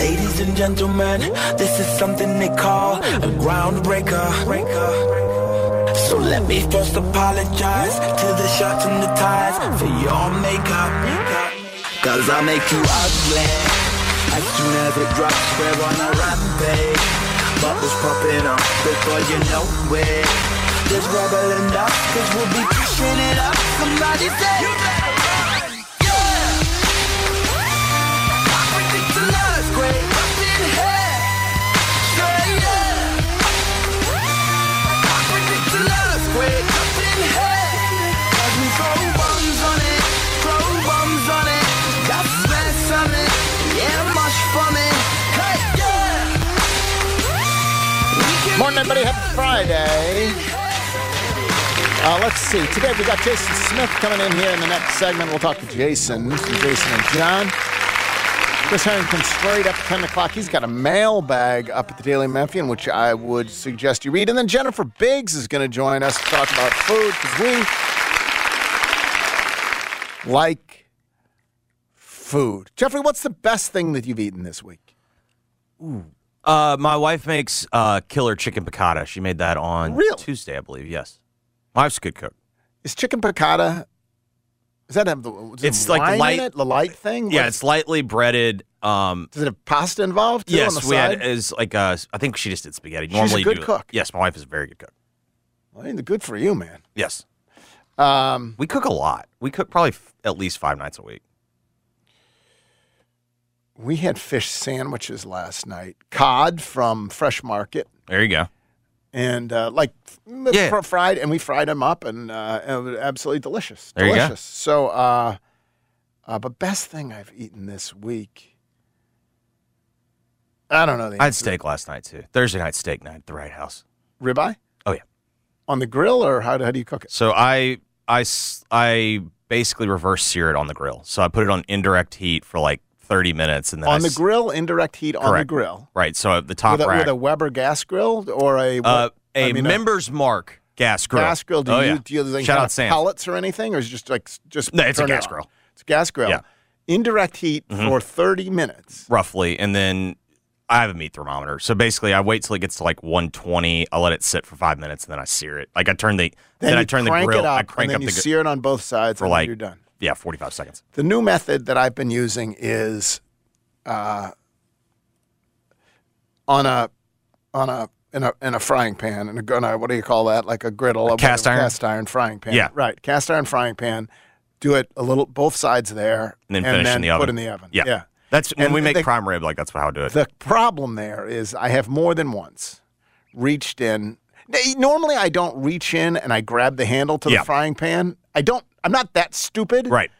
Ladies and gentlemen, this is something they call a groundbreaker. So let me first apologize to the shirts and the ties for your makeup. Cause I make you ugly. As soon as it drops, we're on a rampage. Bubbles popping up before you know it. There's rubble and dust, cause we'll be pushing it up. Somebody say, everybody. Happy Friday. Uh, let's see. Today we got Jason Smith coming in here in the next segment. We'll talk to Jason, Jason and John. Chris Herrington straight up at 10 o'clock. He's got a mailbag up at the Daily Memphian, which I would suggest you read. And then Jennifer Biggs is going to join us to talk about food because we like food. Jeffrey, what's the best thing that you've eaten this week? Uh, my wife makes uh, killer chicken piccata. She made that on Really? Tuesday, I believe. Yes, my wife's a good cook. Is chicken piccata? Is that have the? It's it like light- it? The light thing. Yeah, it's lightly breaded. Um, Does it have pasta involved? Too, on yes, the we side? had is like uh, I think she just did spaghetti. She's a Normally, good cook. Yes, my wife is a very good cook. Well, ain't good for you, man. Yes, Um, we cook a lot. We cook probably f- at least five nights a week. We had fish sandwiches last night. Cod from Fresh Market, There you go. and uh, like Yeah. fried, and we fried them up, and, uh, it was absolutely delicious. There you go. delicious. So, uh, uh, but best thing I've eaten this week. I don't know. I had steak last night too. Thursday night steak night at the Right House. ribeye Oh yeah. on the grill, or how do, how do you cook it? So I I I basically reverse sear it on the grill. So I put it on indirect heat for like thirty minutes, and then I On the s- grill, indirect heat on the Correct. grill. Right. So at the top With a, rack. with a Weber gas grill or a Uh, a I mean, member's mark gas grill. gas grill. Do oh, you yeah. do you use any Shout kind out of Sam. pellets or anything, or is it just like s- just No, it's a turn it gas on? grill. It's a gas grill. Yeah. Mm-hmm. Indirect heat for thirty minutes. roughly, and then I have a meat thermometer. So basically, I wait till it gets to like 120. I let it sit for five minutes, and then I sear it. Like I turn the Then, I turn the crank grill. it up, I crank and then up you the gr- sear it on both sides, for and then like you're done. Yeah, 45 seconds. The new method that I've been using is uh, on a on a in a in a frying pan and a gonna what do you call that? Like a griddle, a cast iron? cast iron frying pan. Yeah. right. Cast iron frying pan. Do it a little both sides there, And then finish in the oven. put in the oven. Yeah. yeah. That's when And we make the- prime rib. Like that's how I do it. The problem there is I have more than once reached in. Normally, I don't reach in and I grab the handle to Yeah. the frying pan. I don't. I'm not that stupid. right.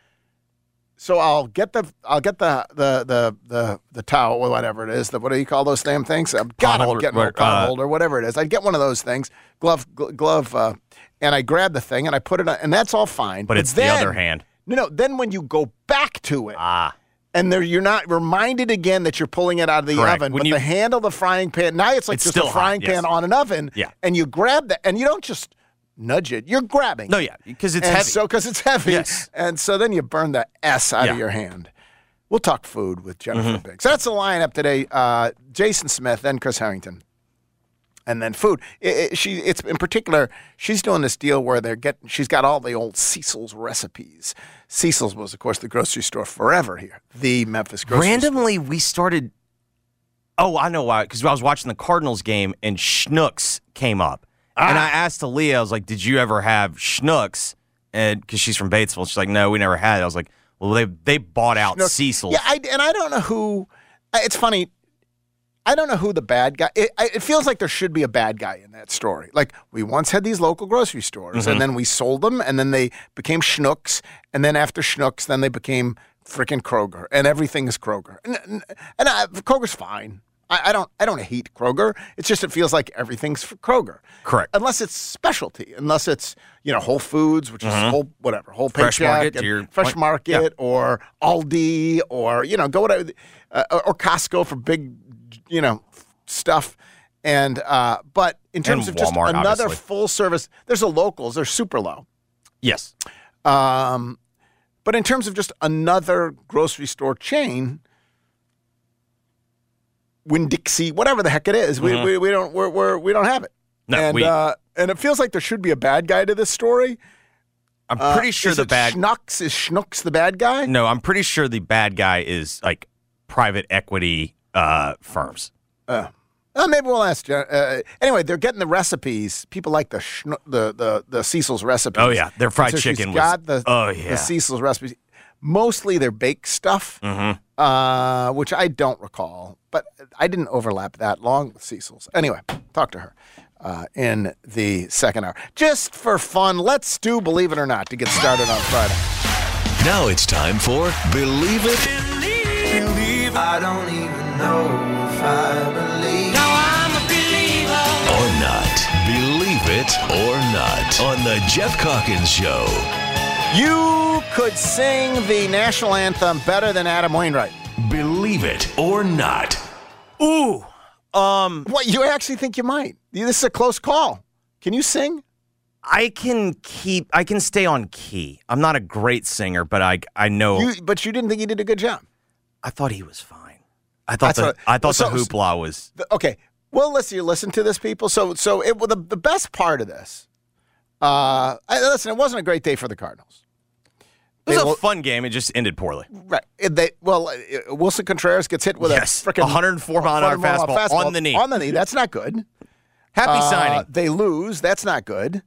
So I'll get the I'll get the the the the, the towel or whatever it is. The, what do you call those damn things? Uh, God, I'm getting a pot holder, whatever it is. I'd get one of those things, glove gl- glove, uh, and I grab the thing and I put it on, and that's all fine. But it's the other hand. No, no. Then when you go back to it, Ah. and there you're not reminded again that you're pulling it out of the Correct. oven, When but you- the handle of the frying pan now it's like It's just a hot, frying yes. pan on an oven. Yeah. and you grab that, and you don't just nudge it; you're grabbing. No, yeah, because it's and heavy. So because it's heavy, Yes. and so then you burn the s out Yeah. of your hand. We'll talk food with Jennifer Mm-hmm. Biggs. That's the lineup today. Uh, Jason Smith, then Chris Herrington and then food. It, it- she, it's in particular, she's doing this deal where they're getting. She's got all the old Seessel's recipes. Seessel's was, of course, the grocery store forever here, the Memphis grocery store. Randomly, we started. Oh, I know why. Because I was watching the Cardinals game and Schnucks came up, and Ah. I asked Aaliyah, I was like, "Did you ever have Schnucks?" And because she's from Batesville, she's like, "No, we never had." it. I was like, "Well, they they bought out Seessel." Yeah, I, and I don't know who. It's funny. I don't know who the bad guy. It, it feels like there should be a bad guy in that story. Like we once had these local grocery stores, Mm-hmm. and then we sold them, and then they became Schnucks, and then after Schnucks, then they became freaking Kroger, and everything is Kroger. And, and, and I, Kroger's fine. I, I don't. I don't hate Kroger. It's just it feels like everything's for Kroger. Correct. Unless it's specialty, unless it's you know Whole Foods, which is whole whatever whole Mm-hmm. Fresh paycheck Market, Fresh point. Market Yeah. or Aldi or you know go whatever uh, or- Costco for big you know stuff. And uh, but in terms And of just another obviously. full service, there's a locals. They're super low. yes. Um, but in terms of just another grocery store chain, Winn Dixie, whatever the heck it is, we, we, we don't we're, we're, we don't have it. Mm-hmm. No, and we- uh, and it feels like there should be a bad guy to this story. I'm Uh, pretty sure is the bad. Schnucks is Schnucks the bad guy. no, I'm pretty sure the bad guy is like private equity uh, firms. Uh, maybe we'll ask. Uh, anyway, they're getting the recipes. People like the schno- the the the Seessel's recipes. Oh, yeah. Their fried So she's chicken was- got the oh, yeah. the Seessel's recipes. Mostly they're baked stuff, Mm-hmm. Uh, which I don't recall, but I didn't overlap that long with Seessel's. Anyway, talk to her uh, in the second hour. Just for fun, let's do Believe It or Not to get started on Friday. Now it's time for Believe It I don't even know if I believe. or Not. Believe It or Not on The Geoff Calkins Show. You could sing the national anthem better than Adam Wainwright. Believe It or Not. Ooh. Um, What you actually think you might? This is a close call. Can you sing? I can keep. I can stay on key. I'm not a great singer, but I I know. You, but you didn't think you did a good job. I thought he was fine. I thought That's the what- I thought so- the hoopla was. The- okay. Well, listen. You listen to this, people. So, so it. Well, the, the best part of this. Uh, I, listen. It wasn't a great day for the Cardinals. It was They a fun game. It just ended poorly. Right. They well, uh, Willson Contreras gets hit with Yes, a freaking 104 mile an hour 104 fastball on the knee. On the knee. That's not good. Happy Uh, signing. They lose. That's not good.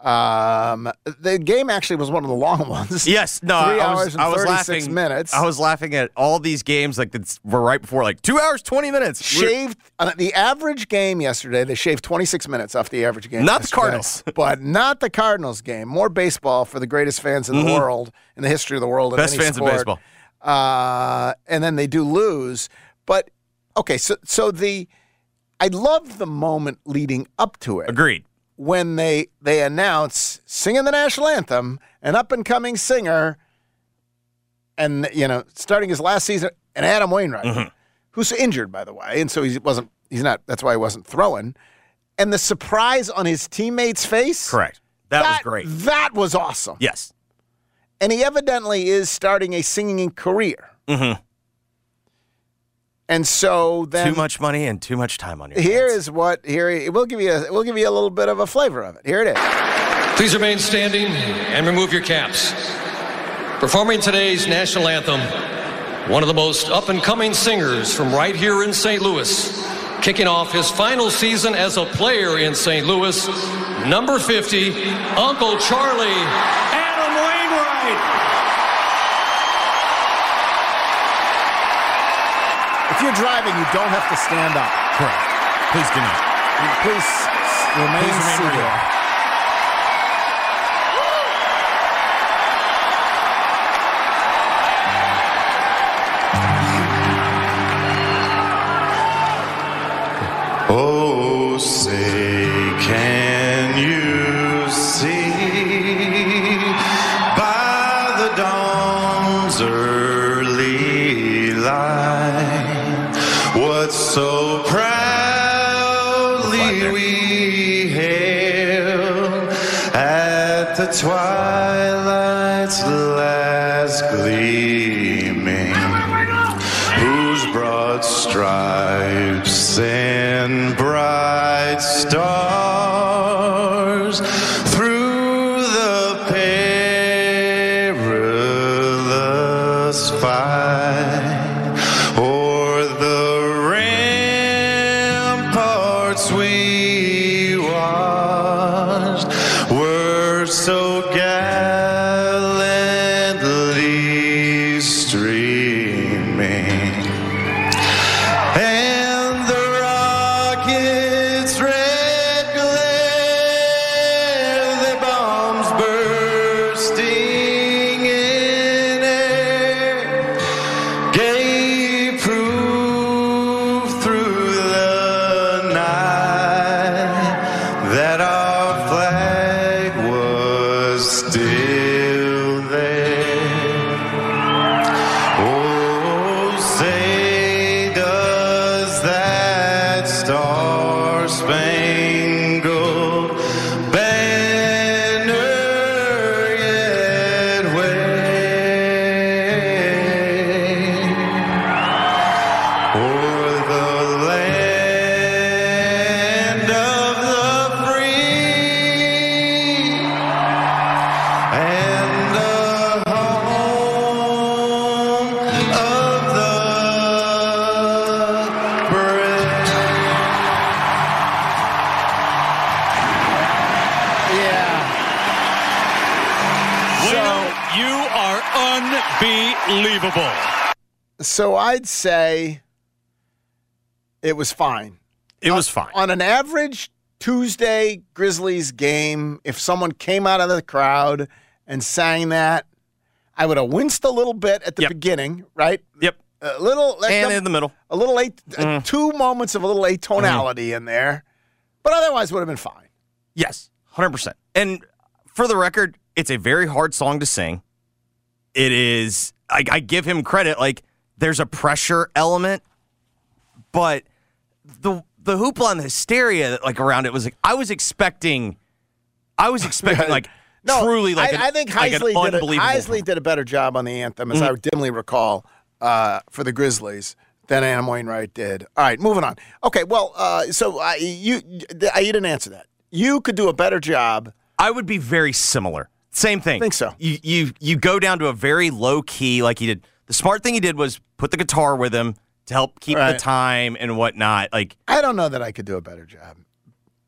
Um, the game actually was one of the long ones. Yes, no, three I hours was, and I was 36 laughing. minutes. I was laughing at all these games like it's were right before like two hours twenty minutes. Shaved uh, the average game yesterday. They shaved 26 minutes off the average game. Not the. Cardinals. but not the Cardinals game. More baseball for the greatest fans in the world in the history of the world. Mm-hmm. Best any fans of sport. baseball. Uh, and then they do lose. But okay, so so the I love the moment leading up to it Agreed. When they they announce singing the national anthem, an up and coming singer, and you know starting his last season, and Adam Wainwright, Mm-hmm. who's injured by the way, and so he wasn't he's not that's why he wasn't throwing, and the surprise on his teammates' face, Correct. That, was great. That was awesome, Yes. and he evidently is starting a singing career, Mm-hmm. And so then Too much money and too much time on your Here hands. is what here we'll give you a, we'll give you a little bit of a flavor of it. Here it is. Please remain standing and remove your caps. Performing today's national anthem, one of the most up and coming singers from right here in St. Louis, kicking off his final season as a player in St. Louis, number 50, Uncle Charlie, Adam Wainwright. If you're driving, you don't have to stand up. Correct. Please do not. Please remain, Please remain seated. At unbelievable. So I'd say it was fine. It was fine. On an average Tuesday Grizzlies game, if someone came out of the crowd and sang that, I would have winced a little bit at the beginning, right? Yep. A little like And in the middle. A little late, Mhm. two moments of a little atonality in there, but otherwise would have been fine. Yes, 100%. And for the record, it's a very hard song to sing. It is, I, I give him credit. Like, there's a pressure element, but the the hoopla and the hysteria like around it was like, I was expecting, I was expecting like truly like I, an, I think Heisley, an did, a. Heisley did a better job on the anthem, as I Mhm. dimly recall, uh, for the Grizzlies than Adam Wainwright did. All right, moving on. Okay, well, uh, so I, you you didn't answer that. You could do a better job. I would be very similar. Same thing. I Think so. You you you go down to a very low key like he did. The smart thing he did was put the guitar with him to help keep the time and whatnot. Like I don't know that I could do a better job,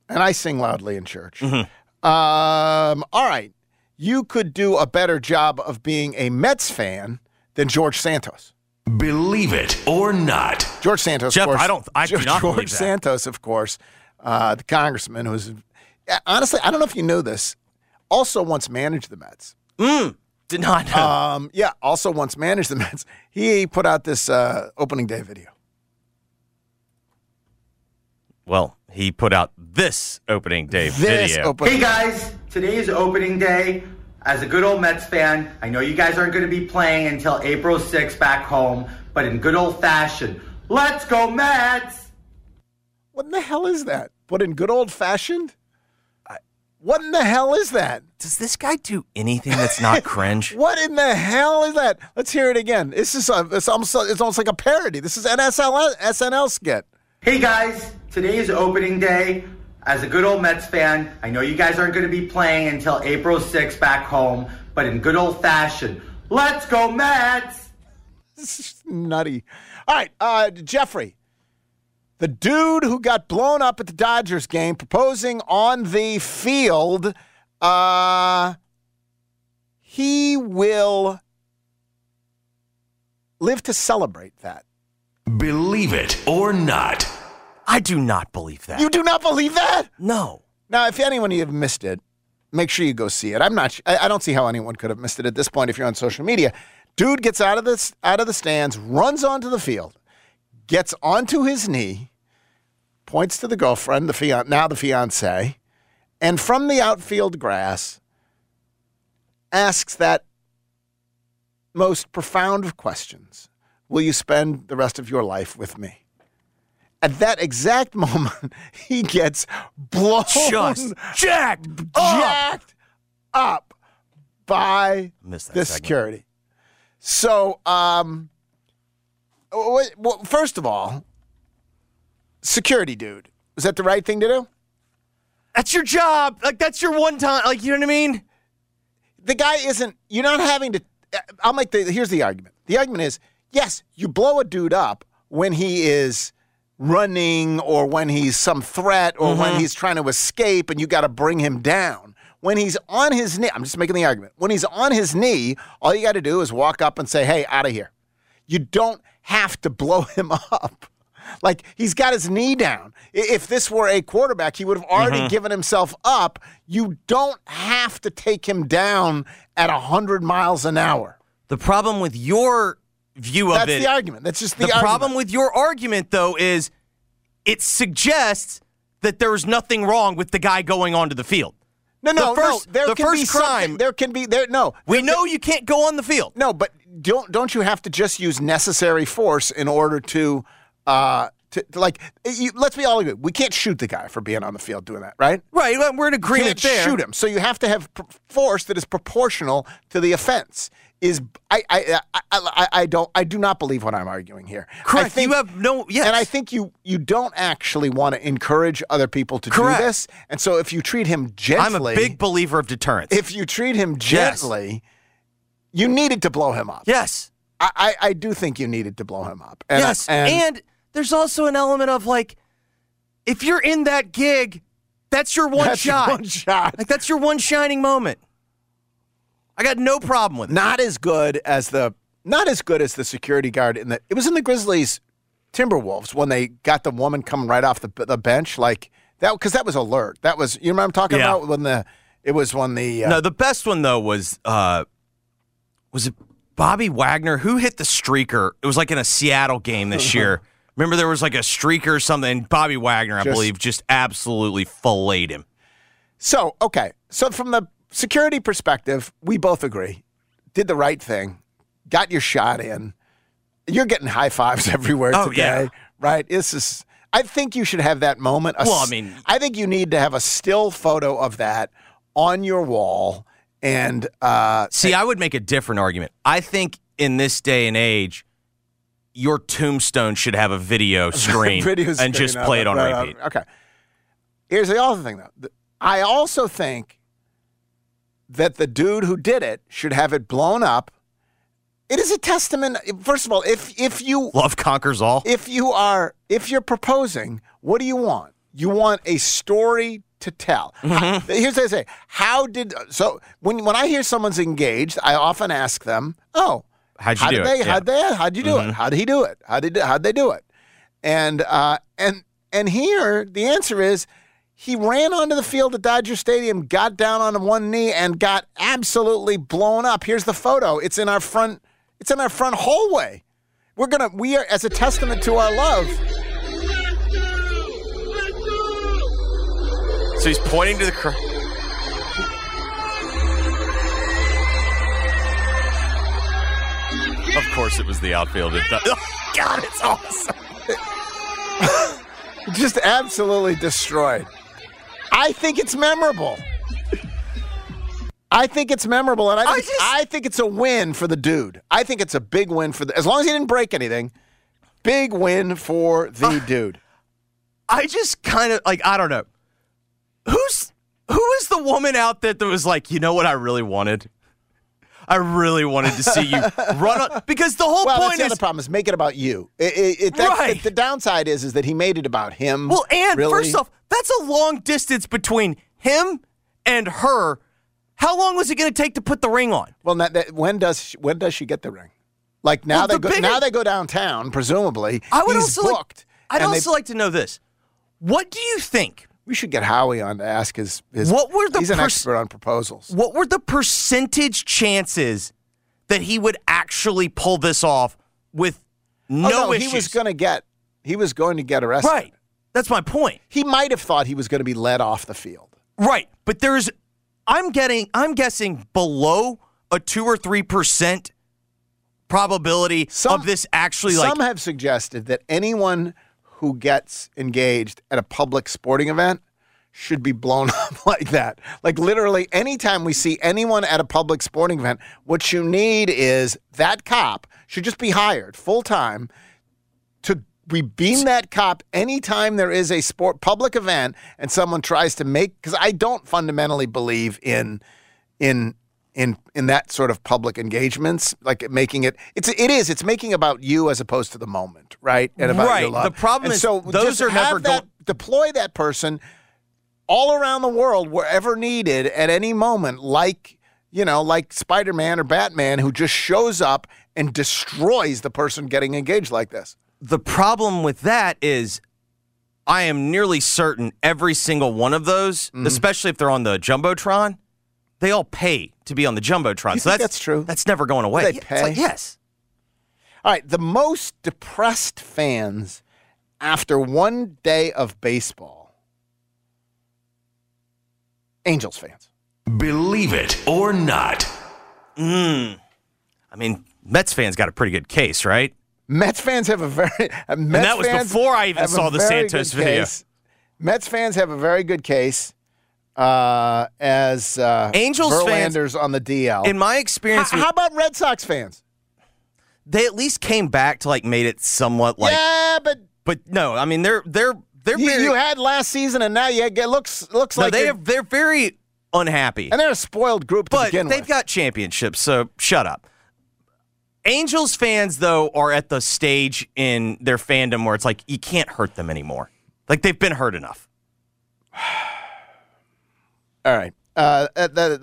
and I sing loudly in church. Mm-hmm. Um, all right, you could do a better job of being a Mets fan than George Santos. Believe it or not. George Santos, Geoff, of course. I don't- I do George, not George believe that. Santos, of course, uh, the congressman who's honestly, I don't know if you know this, also once managed the Mets. Mm, did not know. Um, yeah, also once managed the Mets. He put out this uh, opening day video. well, he put out this opening day This video. opening- Hey guys, today is opening day. As a good old Mets fan, I know you guys aren't going to be playing until April 6th back home, but in good old fashion, let's go Mets! What in the hell is that? What in good old fashioned? What in the hell is that? Does this guy do anything that's not cringe? What in the hell is that? Let's hear it again. This is a, it's almost it's almost like a parody. This is an SNL SNL skit. Hey guys, today is opening day. As a good old Mets fan, I know you guys aren't going to be playing until April 6th back home, but in good old fashion, let's go Mets! This is nutty. All right, uh, Jeffrey, the dude who got blown up at the Dodgers game proposing on the field, uh, he will live to celebrate that. Believe it or not. I do not believe that. You do not believe that? No. Now, if anyone you have missed it, make sure you go see it. I'm not. I, I don't see how anyone could have missed it at this point if you're on social media. Dude gets out of this out of the stands, runs onto the field, gets onto his knee, points to the girlfriend, the fian- now the fiance, and from the outfield grass asks that most profound of questions will you spend the rest of your life with me? At that exact moment, he gets blown, Just jacked up. jacked up by the segment. security. So, um, first of all, security dude, was that the right thing to do? That's your job. Like that's your one time. Like you know what I mean? the guy isn't you're not having to uh, i'll make the here's the argument the argument is yes you blow a dude up when he is running or when he's some threat or when mm-hmm. he's trying to escape and you got to bring him down when he's on his knee i'm just making the argument when he's on his knee all you got to do is walk up and say hey out of here you don't have to blow him up like he's got his knee down. If this were a quarterback, he would have already Mhm. given himself up. You don't have to take him down at 100 miles an hour. The problem with your view of That's it. the argument. That's just the, the problem with your argument, though, is it suggests that there's nothing wrong with the guy going onto the field. No, no, the first, no. There the can first be crime. There can be there. No, we know you can't go on the field. No, but don't don't you have to just use necessary force in order to uh to, to, like you, let's be all agree. We can't shoot the guy for being on the field doing that, right? Right. We're in agreement can't there. shoot him. So you have to have pr- force that is proportional to the offense. Is I I, I I I don't I do not believe what I'm arguing here. I Correct. think, you have no. Yes. and I think you you don't actually want to encourage other people to Correct. do this. And so if you treat him gently, I'm a big believer of deterrence. if you treat him Yes. gently, you needed to blow him up. yes. I, I, I do think you needed to blow him up. And I- yes. and, and there's also an element of like, if you're in that gig, that's your one that's shot. one shot. Like that's your one shining moment. I got no problem with it. not as good as the not as good as the security guard in the it was in the Grizzlies Timberwolves when they got the woman coming right off the the bench like that because that was alert. That was you remember I'm talking Yeah. about when the it was when the uh, No, the best one though was uh was it Bobby Wagner who hit the streaker? It was like in a Seattle game this year. Remember there was like a streaker or something Bobby Wagner, I Just- believe, just absolutely filleted him. So, okay. So, from the security perspective, we both agree. Did the right thing, got your shot in. You're getting high fives everywhere Oh, today, yeah. right? This is, I think you should have that moment. A Well, I mean- I think you need to have a still photo of that on your wall. And, uh, See, I would make a different argument. I think in this day and age, your tombstone should have a video screen video and just play it on repeat. Okay. Here's the other thing, though. I also think that the dude who did it should have it blown up. It is a testament. First of all, if if you Love conquers all. if you are if you're proposing, what do you want? You want a story to tell. Mm-hmm. Here's what I say: How did so? When when I hear someone's engaged, I often ask them, "Oh, How'd you how do did it?" they? Yeah. How'd they? How'd you do Mhm. it? How did he do it? How did how'd they do it?" And uh, and and here the answer is. He ran onto the field at Dodger Stadium, got down on one knee, and got absolutely blown up. Here's the photo. It's in our front. It's in our front hallway. We're gonna. We are as a testament to our love. So he's pointing to the crowd. Of course, it was the outfield. It does- Oh, God, it's awesome. Just absolutely destroyed. I think it's memorable. I think it's memorable, and I think, it's, I think it's a win for the dude. I think it's a big win for the. As long as he didn't break anything, big win for the uh, dude. I just kind of like I don't know. Who's who is the woman out there that was like, you know what I really wanted? I really wanted to see you run on because the whole Well, point the is other problem is make it about you. It, it, it, that's- Right. the, the downside is is that he made it about him. well, and really. first off, that's a long distance between him and her. How long was it going to take to put the ring on? Well, not that, when does she, when does she get the ring? Like now Well, they the go bigger- now they go downtown. Presumably, I would he's also like- I'd and they- also like to know this. What do you think? We should get Howie on to ask his. his What were the He's an pers- expert on proposals. What were the percentage chances that he would actually pull this off with no, oh, no, issues? he was going to get. He was going to get arrested. Right. That's my point. He might have thought he was going to be let off the field. Right. But there's I'm getting I'm guessing below a 2 or 3% probability of this actually like Some have suggested that anyone who gets engaged at a public sporting event should be blown up like that. Like literally, anytime we see anyone at a public sporting event, what you need is that cop should just be hired full time to we beam that cop anytime there is a sport public event and someone tries to make because I don't fundamentally believe in in in in that sort of public engagements like making it it's it is it's making about you as opposed to the moment right and about Right. your love. The problem And is so those are never that, go- deploy that person all around the world wherever needed at any moment like you know like Spider-Man or Batman who just shows up and destroys the person getting engaged like this the problem with that is I am nearly certain every single one of those, Mm-hmm. especially if they're on the Jumbotron, they all pay to be on the Jumbotron. You so think that's, that's true? That's never going away. They Yeah, it's like, pay? yes. All right, the most depressed fans after one day of baseball. Angels fans. Believe it or not. Mm. I mean, Mets fans got a pretty good case, right? Mets fans have a very Mets that was fans before I even saw the Santos good video. case. Mets fans have a very good case uh, as uh, Angels fans- on the DL. In my experience, how, with- how about Red Sox fans? they at least came back to like made it somewhat like. yeah, but But no, I mean they're they're they're you, very, you had last season, and now you get looks looks no, like they have, they're very unhappy. and they're a spoiled group but they've with. got championships, so shut up. Angels fans, though, are at the stage in their fandom where it's like you can't hurt them anymore. Like they've been hurt enough. All right. Uh, that, that,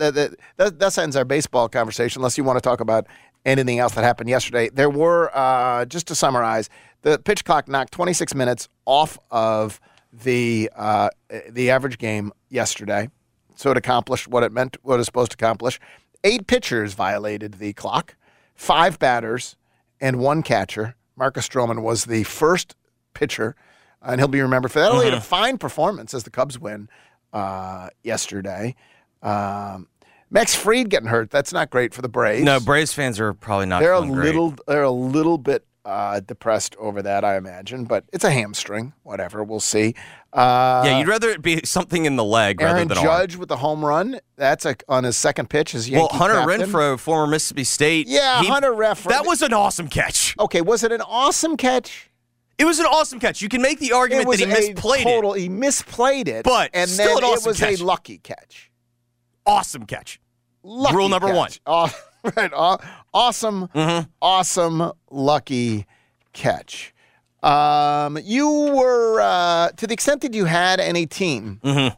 that, that, ends our baseball conversation, unless you want to talk about anything else that happened yesterday. There were, uh, just to summarize, the pitch clock knocked 26 minutes off of the uh, the average game yesterday. So it accomplished what it meant, what it was supposed to accomplish. Eight pitchers violated the clock, five batters, and one catcher. Marcus Stroman was the first pitcher, and he'll be remembered for that. Only had a fine performance as the Cubs win uh, yesterday. Um, Max Fried getting hurt. That's not great for the Braves. No, Braves fans are probably not. they're a feeling great. little they're a little bit uh, depressed over that, I imagine. But it's a hamstring. Whatever, we'll see. Uh, Yeah, you'd rather it be something in the leg rather Aaron than arm. Judge with the home run. That's a, on his second pitch. As Well, Yankee Hunter captain. Renfroe, former Mississippi State. Yeah, he- Hunter Renfroe. That was an awesome catch. Okay, was it an awesome catch? It was an awesome catch. You can make the argument that he misplayed total, it. He misplayed it, But and still then an awesome it was catch. a lucky catch. Awesome catch. Lucky Rule number catch. Aw- right, aw- awesome, Mm-hmm. awesome, lucky catch. Um, you were uh, to the extent that you had any team. Mm-hmm.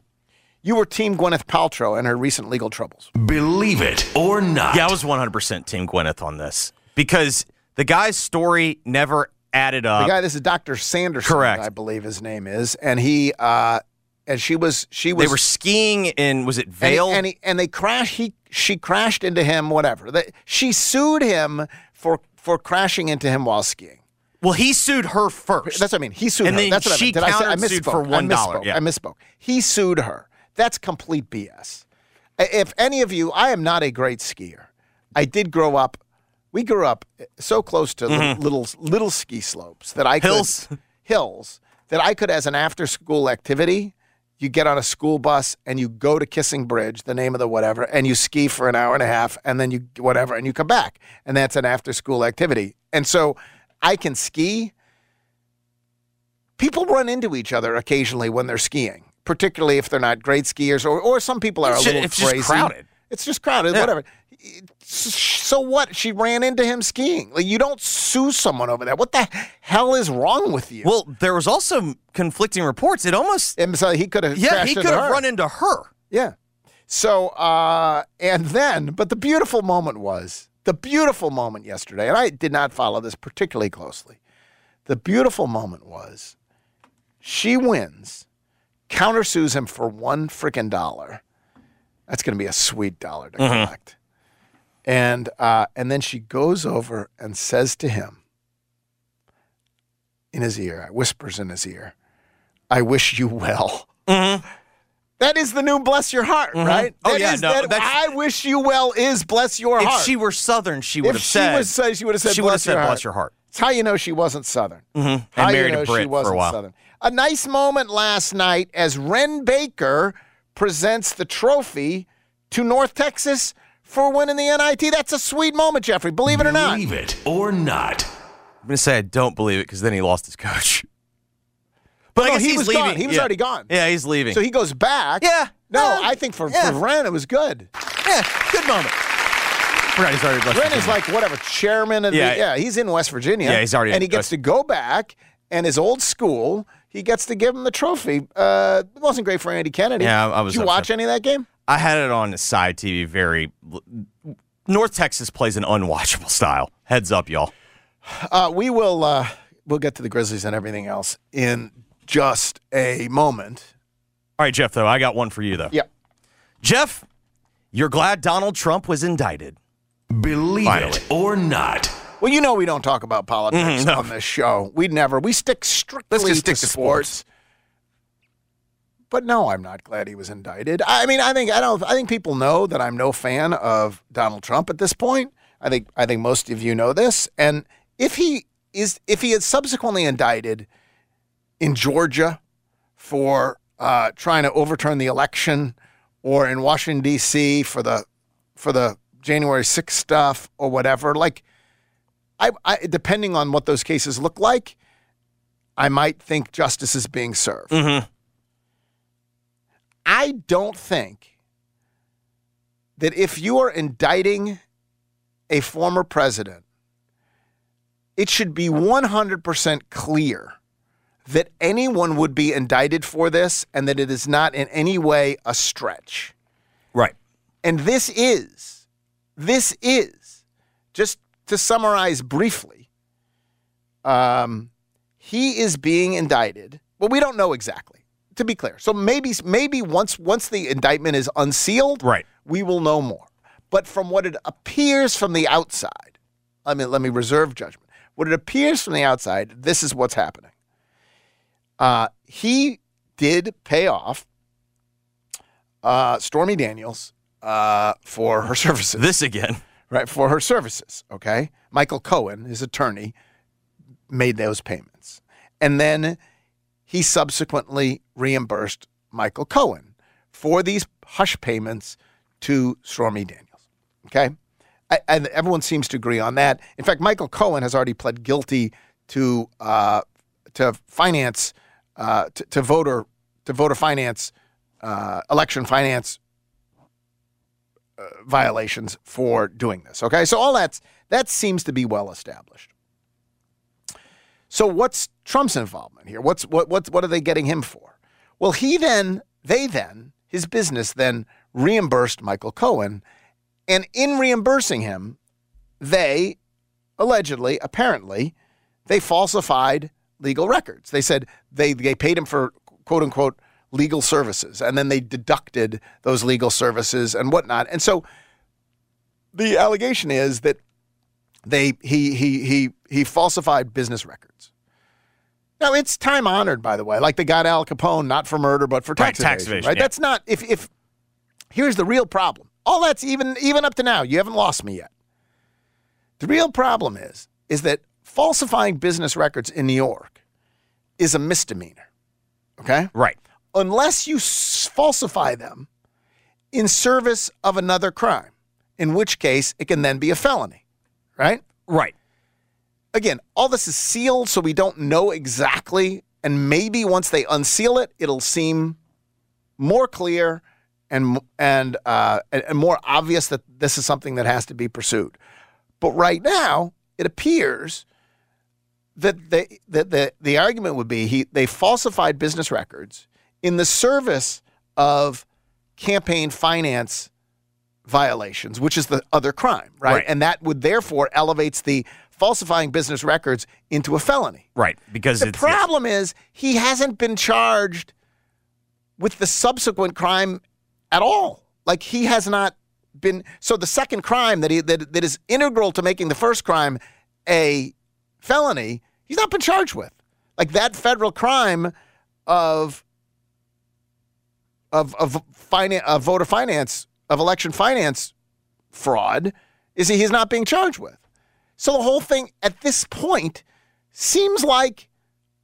You were Team Gwyneth Paltrow and her recent legal troubles. Believe it or not. Yeah, I was 100% Team Gwyneth on this because the guy's story never added up. The guy, this is Dr. Sanderson, Correct. I believe his name is, and he uh, and she was she was they were skiing in was it and, Vail? he, and, he, and they crashed. He she crashed into him. Whatever. They, she sued him for for crashing into him while skiing. well, he sued her first. That's what I mean. He sued And her. That's what she I meant. Did I say I misspoke? for $1, misspoke. yeah. I misspoke. He sued her. That's complete BS. If any of you, I am not a great skier. I did grow up. We grew up so close to little, little little ski slopes that I could Mm-hmm. Hills. hills that I could, as an after school activity, you get on a school bus and you go to Kissing Bridge, the name of the whatever, and you ski for an hour and a half, and then you whatever, and you come back, and that's an after school activity. And so I can ski. People run into each other occasionally when they're skiing, particularly if they're not great skiers, or or some people are It's a little it's just crazy. crowded. It's just crowded. Yeah. Whatever. So what? She ran into him skiing. Like you don't sue someone over that. What the hell is wrong with you? well, there was also conflicting reports. It almost And so he could have. yeah, he could have her. run into her. Yeah. So uh, and then, but the beautiful moment was the beautiful moment yesterday, and I did not follow this particularly closely. The beautiful moment was she wins, countersues him for one freaking dollar. That's going to be a sweet dollar to Mm-hmm. collect. And uh, and then she goes over and says to him in his ear, whispers in his ear, "I wish you well." Mm-hmm. That is the new "Bless Your Heart," right? Oh, yeah, is- no, that- that's- I wish you well is "Bless Your if Heart." If she were Southern, she would if have she said. was, say- she would have said, She would have "Bless said, your heart." "Bless your heart." It's how you know she wasn't Southern. Mm-hmm. And How you married know a Brit she wasn't for a while. Southern. A nice moment last night as Wren Baker presents the trophy to North Texas for winning the NIT. That's a sweet moment, Jeffrey. Believe it or not. Believe it or not. I'm gonna say I don't believe it because then he lost his coach. But I No, guess he he's was leaving. gone. He was Yeah. already gone. Yeah, he's leaving. So he goes back. Yeah. No, Yeah. I think for, Yeah. for Wren it was good. yeah, good moment. Forgot he's already. West Wren is like whatever chairman of Yeah. the yeah. He's in West Virginia. Yeah, he's already and he gets West- to go back and his old school. He gets to give him the trophy. Uh, it wasn't great for Andy Kennedy. Yeah, I was Did you upset. watch any of that game? I had it on the side TV. Very North Texas plays an unwatchable style. Heads up, y'all. Uh, we will. Uh, we'll get to the Grizzlies and everything else in just a moment. All right, Geoff. Though I got one for you though. Yep. Geoff, you're glad Donald Trump was indicted. Believe Finally. it or not. Well, you know we don't talk about politics Mhm, no. on this show. We never. We stick strictly Let's just stick to to sports. sports. But no, I'm not glad he was indicted. I mean, I think I don't. I think people know that I'm no fan of Donald Trump at this point. I think I think most of you know this. And if he is, if he is subsequently indicted in Georgia for uh, trying to overturn the election, or in Washington D.C. for the for the January 6th stuff or whatever, like I, I depending on what those cases look like, I might think justice is being served. Mm-hmm. I don't think that if you are indicting a former president, it should be 100% clear that anyone would be indicted for this and that it is not in any way a stretch. Right. And this is, this is, just to summarize briefly, um, he is being indicted. Well, we don't know exactly, to be clear. So maybe, maybe once once the indictment is unsealed, Right. we will know more. But from what it appears from the outside, I mean, let me reserve judgment. What it appears from the outside, this is what's happening. Uh, he did pay off uh, Stormy Daniels uh, for her services. This again. Right, for her services, okay? Michael Cohen, his attorney, made those payments. And then he subsequently reimbursed Michael Cohen for these hush payments to Stormy Daniels, okay? And everyone seems to agree on that. In fact, Michael Cohen has already pled guilty to uh, to finance uh, to, to voter to voter finance uh, election finance uh, violations for doing this. Okay, so all that's that seems to be well established. So what's Trump's involvement here? What's what what what are they getting him for? Well, he then they then his business then reimbursed Michael Cohen, and in reimbursing him, they allegedly, apparently, they falsified legal records. They said they they paid him for quote unquote legal services, and then they deducted those legal services and whatnot. And so the allegation is that they he he he he falsified business records. Now it's time honored, by the way. Like they got Al Capone not for murder but for Right, tax, tax evasion, evasion, Right? yeah. That's not if if here's the real problem. All that's even even up to now. You haven't lost me yet. The real problem is is that falsifying business records in New York is a misdemeanor. Okay? Right. Unless you s- falsify them in service of another crime, in which case it can then be a felony. Right? Right. Again, all this is sealed so we don't know exactly and maybe once they unseal it, it'll seem more clear and and uh, and more obvious that this is something that has to be pursued. But right now, it appears that they that the the argument would be he they falsified business records in the service of campaign finance violations, which is the other crime, right? Right. And that would therefore elevates the falsifying business records into a felony. Right. Because The problem is he hasn't been charged with the subsequent crime at all. Like he has not been so the second crime that he that, that is integral to making the first crime a felony, he's not been charged with. Like that federal crime of of of finance of voter finance of election finance fraud is he he's not being charged with. So the whole thing at this point seems like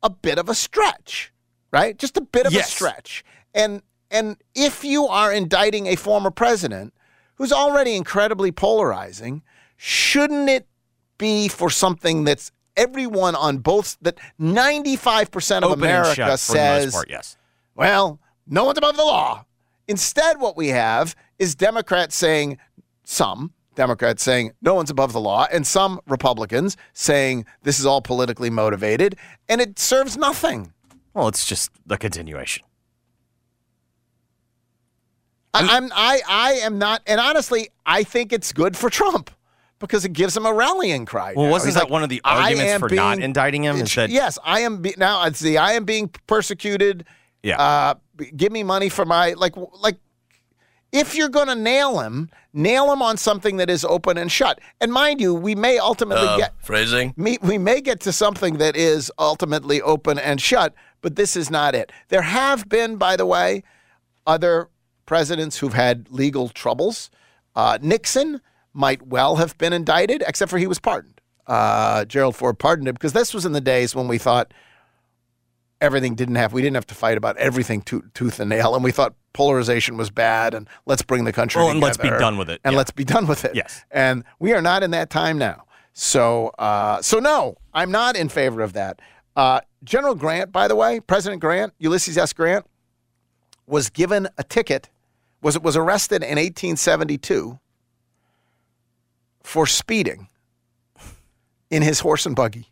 a bit of a stretch, right? Just a bit of Yes. a stretch. And and if you are indicting a former president who's already incredibly polarizing, shouldn't it be for something that's everyone on both that 95% of Open America shut for the says part, yes. well, no one's above the law. Instead, what we have is Democrats saying, some Democrats saying no one's above the law, and some Republicans saying this is all politically motivated, and it serves nothing. Well, it's just the continuation. I, I'm I I am not, and honestly, I think it's good for Trump because it gives him a rallying cry. Well, now. wasn't He's that like, one of the arguments am for not indicting him? Is that yes, I am be, now. It's the I am being persecuted. Yeah. Uh, give me money for my like like. If you're going to nail him, nail him on something that is open and shut. And mind you, we may ultimately Uh, get phrasing. me, we may get to something that is ultimately open and shut, but this is not it. There have been, by the way, other presidents who've had legal troubles. Uh, Nixon might well have been indicted, except for he was pardoned. Uh, Gerald Ford pardoned him because this was in the days when we thought everything didn't have, we didn't have to fight about everything to, tooth and nail, and we thought polarization was bad, and let's bring the country Well, and let's be done with it. and Yeah. let's be done with it. Yes. and we are not in that time now. So, uh, so no, I'm not in favor of that. Uh, General Grant, by the way, President Grant, Ulysses S. Grant, was given a ticket. Was was arrested in 1872 for speeding in his horse and buggy.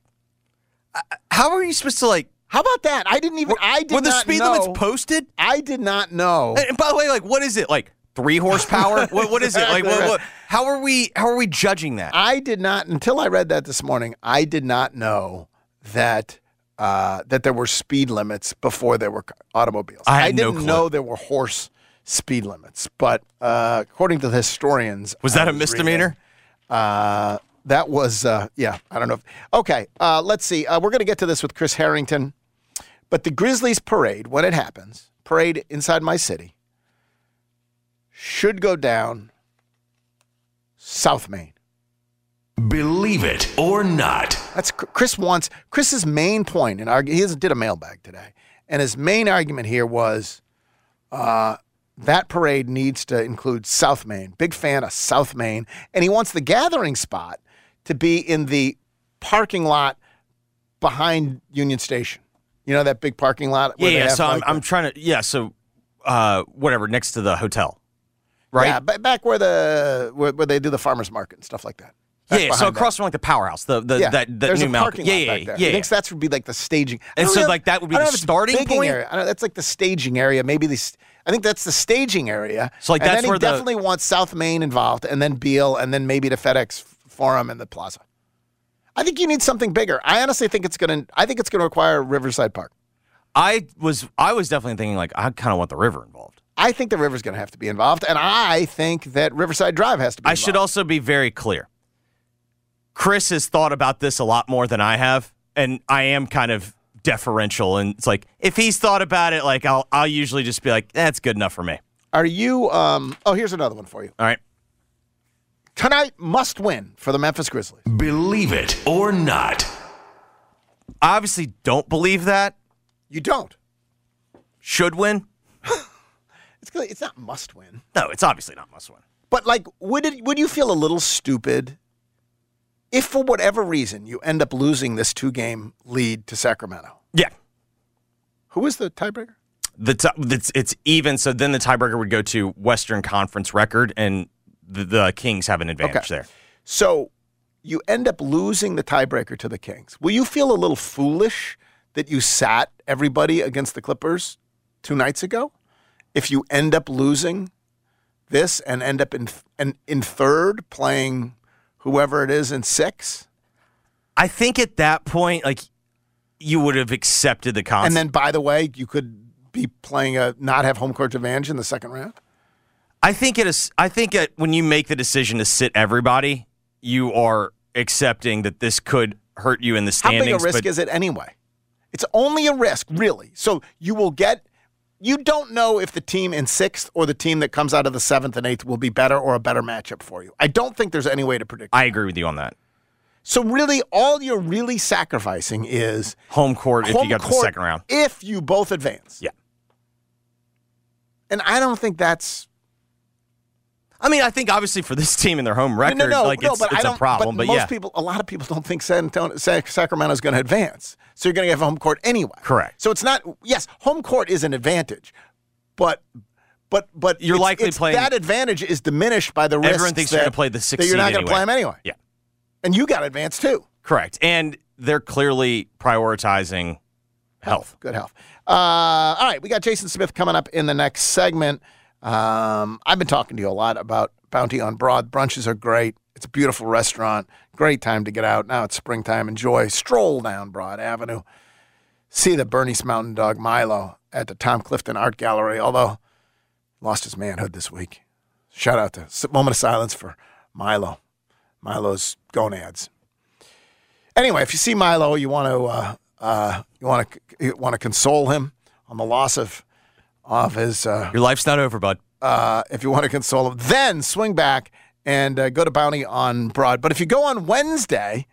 How are you supposed to like? How about that? I didn't even. I did Were the speed know. limits posted? I did not know. And by the way, like, what is it? Like three horsepower? what, what is it? Like, what, what, how are we? How are we judging that? I did not until I read that this morning. I did not know that uh, that there were speed limits before there were automobiles. I no didn't clue. know there were horse speed limits, but uh, according to the historians, Was that I a misdemeanor? reading, Uh, that was uh, yeah. I don't know. If, okay, uh, let's see. Uh, we're going to get to this with Chris Herrington, but the Grizzlies parade when it happens, parade inside my city, should go down South Main. Believe it or not. That's Chris wants Chris's main point, and he did a mailbag today, and his main argument here was uh, that parade needs to include South Main. Big fan of South Main, and he wants the gathering spot to be in the parking lot behind Union Station. You know that big parking lot. Yeah, they yeah. So I'm, like, I'm trying to. Yeah. So, uh, whatever. Next to the hotel, right? Yeah, ba- back where the where, where they do the farmers market and stuff like that. Back Yeah, yeah, so behind that. across from like the powerhouse, the the yeah, that, that new parking yeah, lot yeah, yeah, there. yeah. He thinks that's would be like the staging. I And so, like, that would be I the know if it's starting point? Area. I know, that's like the staging area. Maybe this. I think that's the staging area. So, like, and that's then where he the- definitely wants South Main involved, and then Beale, and then maybe the FedEx Forum and the Plaza. I think you need something bigger. I honestly think it's gonna. I think it's gonna require Riverside Park. I was I was definitely thinking like I kind of want the river involved. I think the river's gonna have to be involved, and I think that Riverside Drive has to be. I should also be very clear. Chris has thought about this a lot more than I have, and I am kind of deferential. And it's like if he's thought about it, like I'll I'll usually just be like, that's good enough for me. Are you? Um, oh, here's another one for you. All right. Tonight must win for the Memphis Grizzlies. Believe it or not. I obviously don't believe that. You don't. Should win? It's it's not must win. No, it's obviously not must win. But like, would it? Would you feel a little stupid if, for whatever reason, you end up losing this two-game lead to Sacramento? Yeah. Who is the tiebreaker? The t- it's, it's even, so then the tiebreaker would go to Western Conference record, and the, the Kings have an advantage Okay. there. So you end up losing the tiebreaker to the Kings. Will you feel a little foolish that you sat everybody against the Clippers two nights ago? If you end up losing this and end up in in, in third playing whoever it is in six, I think at that point, like you would have accepted the concept. and then by the way, you could be playing a not have home court advantage in the second round. I think it is. I think it, when you make the decision to sit everybody, you are accepting that this could hurt you in the standings. How big a risk but is it anyway? It's only a risk, really. So you will get you don't know if the team in sixth or the team that comes out of the seventh and eighth will be better or a better matchup for you. I don't think there's any way to predict. I agree with you on that. So really, all you're really sacrificing is Home court if you got to the second round. If you both advance, Yeah. and I don't think that's I mean, I think obviously for this team and their home record, no, no, like no, it's, but it's a don't, problem. But, most yeah, people, a lot of people don't think San Antonio, Sacramento's going to advance. So you're going to have home court anyway. Correct. So it's not. Yes, home court is an advantage, but. But but You're it's- likely it's- playing- that advantage is diminished by the risk. everyone thinks that, you're going to play the sixth that you're not seed going to play them anyway. Yeah, And you got to advance too. correct. And they're clearly prioritizing health. Good health. Uh, all right, we got Jason Smith coming up in the next segment. Um, I've been talking to you a lot about Bounty on Broad. Brunches are great. It's a beautiful restaurant. Great time to get out. Now it's springtime. Enjoy. Stroll down Broad Avenue. See the Bernese Mountain Dog Milo at the Tom Clifton Art Gallery, although lost his manhood this week. Shout out to moment of silence for Milo. Milo's gonads. Anyway, if you see Milo, you want to uh, uh, you want to you want to console him on the loss of of his. Uh, Your life's not over, bud. uh, if you want to console him, then swing back and uh, go to Bounty on Broad. But if you go on Wednesday,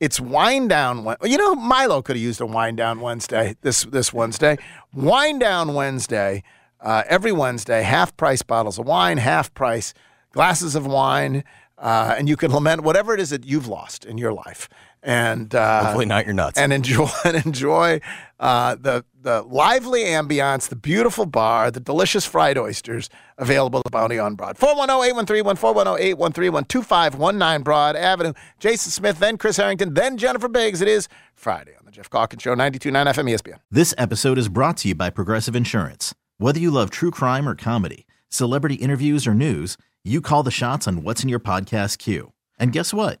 it's wind down. You know, Milo could have used a wind down Wednesday this this Wednesday. Wind down Wednesday. Uh, every Wednesday, half price bottles of wine, half price glasses of wine, uh, and you can lament whatever it is that you've lost in your life, and uh, Hopefully not your nuts. and enjoy and enjoy uh, the the lively ambiance, the beautiful bar, the delicious fried oysters available at Bounty on Broad. 410-813-1, 410-813-12519 Broad Avenue. Jason Smith, then Chris Herrington, then Jennifer Biggs. It is Friday on the Geoff Calkins Show, 92.9 FM ESPN. This episode is brought to you by Progressive Insurance. Whether you love true crime or comedy, celebrity interviews or news, you call the shots on what's in your podcast queue. And guess what?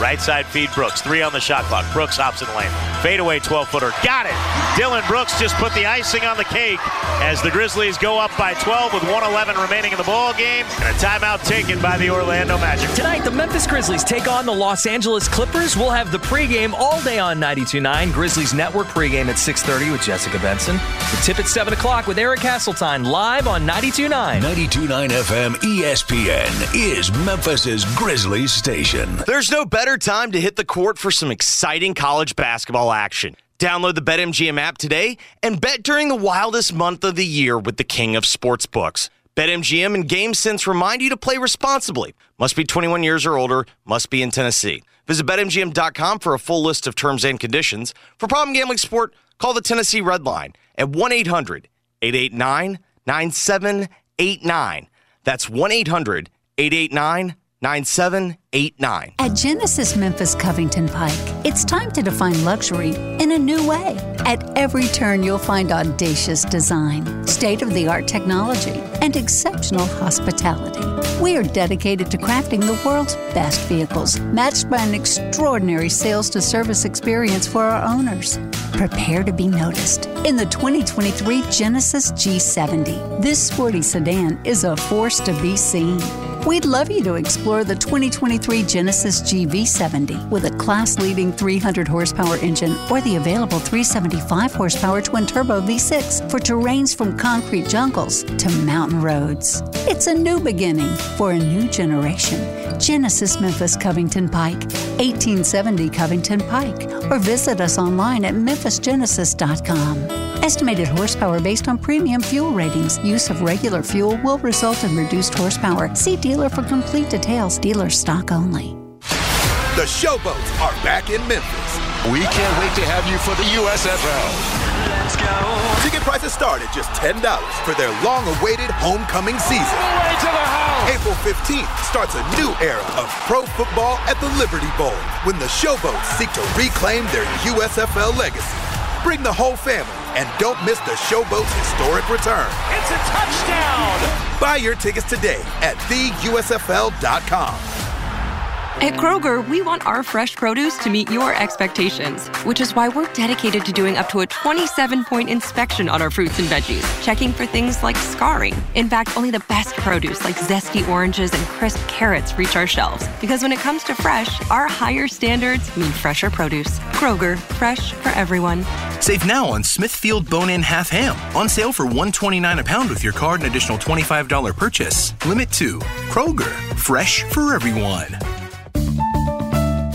Right side feed Brooks. Three on the shot clock. Brooks hops in the lane. Fadeaway 12 footer. Got it. Dillon Brooks just put the icing on the cake as the Grizzlies go up by 12 with 111 remaining in the ball game. And a timeout taken by the Orlando Magic. Tonight, the Memphis Grizzlies take on the Los Angeles Clippers. We'll have the pregame all day on 92.9. Grizzlies Network pregame at 6.30 with Jessica Benson. The tip at 7 o'clock with Eric Hasseltine live on 92.9. 92.9 FM ESPN is Memphis's Grizzlies station. There's no better time to hit the court for some exciting college basketball action. Download the BetMGM app today and bet during the wildest month of the year with the king of sportsbooks. BetMGM and GameSense remind you to play responsibly. Must be 21 years or older, must be in Tennessee. Visit BetMGM.com for a full list of terms and conditions. For problem gambling support, call the Tennessee Red Line at 1 800 889 9789. That's 1 800 889 9789. At Genesis Memphis Covington Pike, it's time to define luxury in a new way. At every turn, you'll find audacious design, state of the art technology, and exceptional hospitality. We are dedicated to crafting the world's best vehicles, matched by an extraordinary sales to service experience for our owners. Prepare to be noticed in the 2023 Genesis G70. This sporty sedan is a force to be seen. We'd love you to explore the 2023 Genesis GV70 with a class leading 300 horsepower engine or the available 375 horsepower twin turbo V6 for terrains from concrete jungles to mountain roads. It's a new beginning for a new generation. Genesis Memphis Covington Pike, 1870 Covington Pike, or visit us online at memphisgenesis.com. Estimated horsepower based on premium fuel ratings. Use of regular fuel will result in reduced horsepower. See dealer for complete details. Dealer stock only. The Showboats are back in Memphis. We can't wait to have you for the USFL. Let's go. Ticket prices start at just $10 for their long-awaited homecoming season. Way to the house. April 15th starts a new era of pro football at the Liberty Bowl when the Showboats seek to reclaim their USFL legacy. Bring the whole family and don't miss the Showboats' historic return. It's a touchdown. Buy your tickets today at theusfl.com. At Kroger, we want our fresh produce to meet your expectations, which is why we're dedicated to doing up to a 27 point inspection on our fruits and veggies, checking for things like scarring. In fact, only the best produce like zesty oranges and crisp carrots reach our shelves. Because when it comes to fresh, our higher standards mean fresher produce. Kroger, fresh for everyone. Save now on Smithfield Bone-In Half Ham. On sale for 129 a pound with your card and additional $25 purchase. Limit 2. Kroger, fresh for everyone.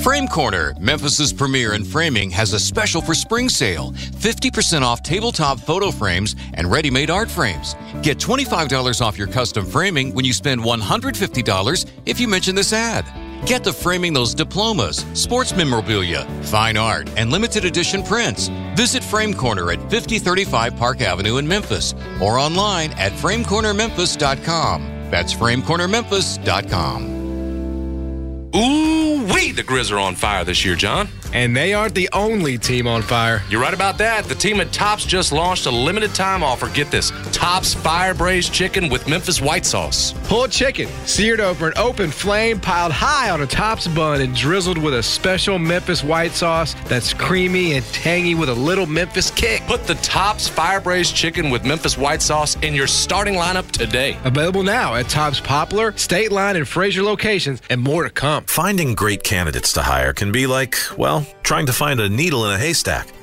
Frame Corner, Memphis's premier in framing, has a special for spring sale 50% off tabletop photo frames and ready made art frames. Get $25 off your custom framing when you spend $150 if you mention this ad. Get to framing those diplomas, sports memorabilia, fine art, and limited edition prints. Visit Frame Corner at 5035 Park Avenue in Memphis or online at framecornermemphis.com. That's framecornermemphis.com. Ooh, the Grizz are on fire this year, John. And they aren't the only team on fire. You're right about that. The team at Tops just launched a limited time offer. Get this Tops Fire Braised Chicken with Memphis White Sauce. Pulled chicken, seared over an open flame, piled high on a Tops bun, and drizzled with a special Memphis white sauce that's creamy and tangy with a little Memphis kick. Put the Tops Fire Braised Chicken with Memphis White Sauce in your starting lineup today. Available now at Tops Poplar, State Line, and Frayser locations, and more to come. Finding great candidates to hire can be like, well, trying to find a needle in a haystack,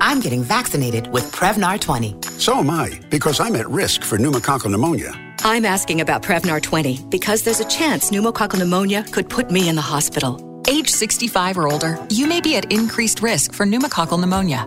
I'm getting vaccinated with Prevnar 20. So am I, because I'm at risk for pneumococcal pneumonia. I'm asking about Prevnar 20 because there's a chance pneumococcal pneumonia could put me in the hospital. Age 65 or older, you may be at increased risk for pneumococcal pneumonia.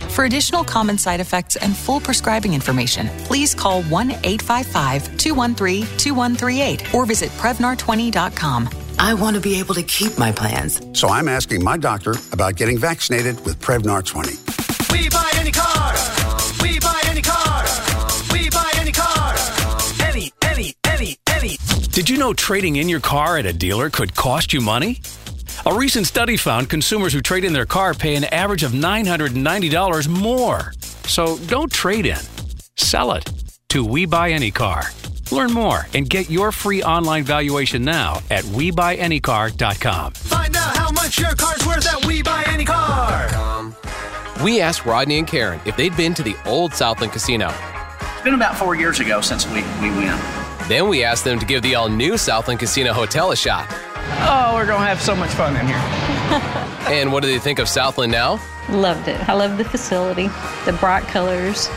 For additional common side effects and full prescribing information, please call 1 855 213 2138 or visit Prevnar20.com. I want to be able to keep my plans. So I'm asking my doctor about getting vaccinated with Prevnar 20. We buy any car. We buy any car. We buy any car. Any, any, any, any. Did you know trading in your car at a dealer could cost you money? A recent study found consumers who trade in their car pay an average of $990 more. So don't trade in, sell it to We Buy Any Car. Learn more and get your free online valuation now at WeBuyAnyCar.com. Find out how much your car's worth at We Buy Any Car. We asked Rodney and Karen if they'd been to the old Southland Casino. It's been about four years ago since we, we went. Then we asked them to give the all new Southland Casino Hotel a shot. Oh, we're going to have so much fun in here. and what do they think of Southland now? Loved it. I love the facility, the bright colors.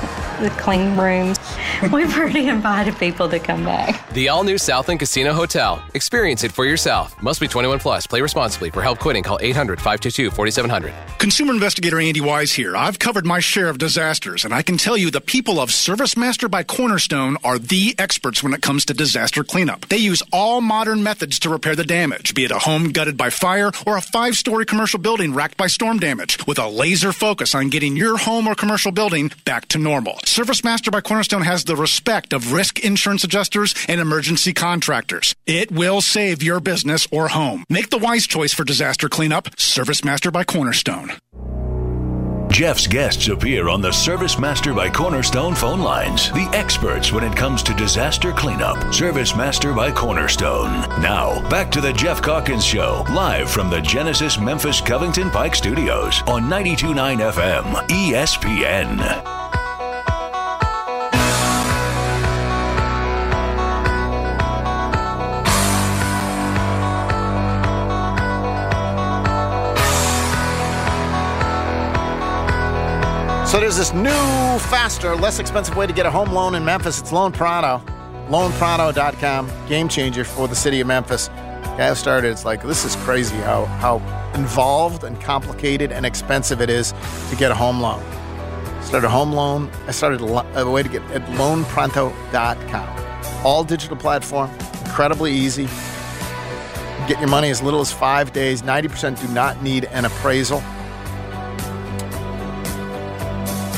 The clean rooms. We've already invited people to come back. The all new Southland Casino Hotel. Experience it for yourself. Must be 21 plus. Play responsibly. For help quitting, call 800 522 4700. Consumer investigator Andy Wise here. I've covered my share of disasters, and I can tell you the people of Service Master by Cornerstone are the experts when it comes to disaster cleanup. They use all modern methods to repair the damage, be it a home gutted by fire or a five story commercial building racked by storm damage, with a laser focus on getting your home or commercial building back to normal. Service Master by Cornerstone has the respect of risk insurance adjusters and emergency contractors. It will save your business or home. Make the wise choice for disaster cleanup. Service Master by Cornerstone. Geoff's guests appear on the Service Master by Cornerstone phone lines. The experts when it comes to disaster cleanup. Service Master by Cornerstone. Now, back to the Geoff Calkins Show, live from the Genesis Memphis Covington Pike Studios on 92.9 FM, ESPN. So there's this new, faster, less expensive way to get a home loan in Memphis. It's Loan Pronto. LoanPronto.com. Game changer for the city of Memphis. Guy started, it's like, this is crazy how, how involved and complicated and expensive it is to get a home loan. Started a home loan. I started a, a way to get at loanpronto.com. All digital platform, incredibly easy. Get your money as little as five days. 90% do not need an appraisal.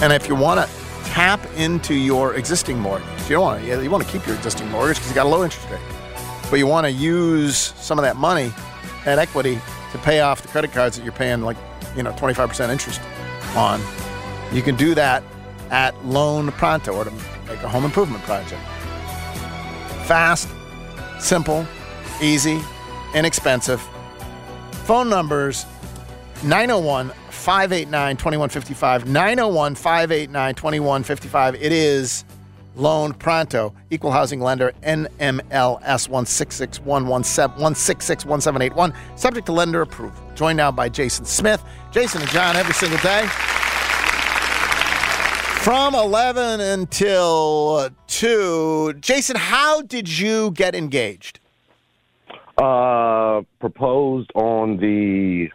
And if you want to tap into your existing mortgage, you want to, you want to keep your existing mortgage because you got a low interest rate, but you want to use some of that money, that equity, to pay off the credit cards that you're paying like you know 25% interest on. You can do that at Loan Pronto or to make a home improvement project. Fast, simple, easy, inexpensive. Phone numbers 901 589 2155. 901 589 2155. It is Loan Pronto, Equal Housing Lender, NMLS 1661171. Subject to lender approval. Joined now by Jason Smith. Jason and John every single day. From 11 until 2. Jason, how did you get engaged? Uh, proposed on the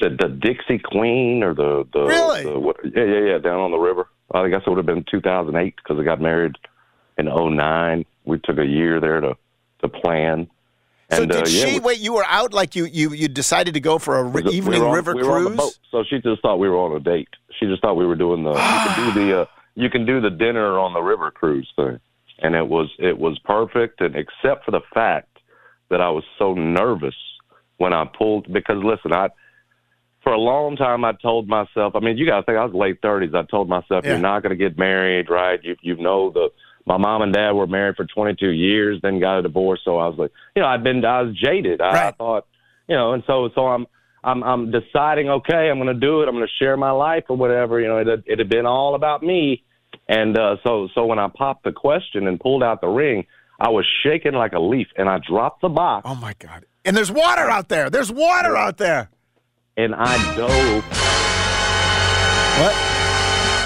said the Dixie Queen or the the really the, what, yeah yeah yeah down on the river. I guess it would have been 2008 because I got married in 09. We took a year there to to plan. So And did uh, yeah, she we- wait? You were out like you you you decided to go for a ri- evening were on- river we were on the cruise. boat. So she just thought we were on a date. She just thought we were doing the you can do the uh, you can do the dinner on the river cruise thing, and it was it was perfect. And except for the fact that I was so nervous when I pulled because listen, I for a long time I told myself. I mean, you got to think I was late thirties. I told myself Yeah. you're not going to get married, right? You you know the. My mom and dad were married for 22 years, then got a divorce. So I was like, you know, I'd been, I was jaded. I, I thought, you know, and so so I'm I'm I'm deciding, okay, I'm going to do it. I'm going to share my life or whatever. You know, it had- it had been all about me, and uh, so so when I popped the question and pulled out the ring, I was shaking like a leaf, and I dropped the box. Oh my god! And there's water out there. There's water out there. And I dove. What?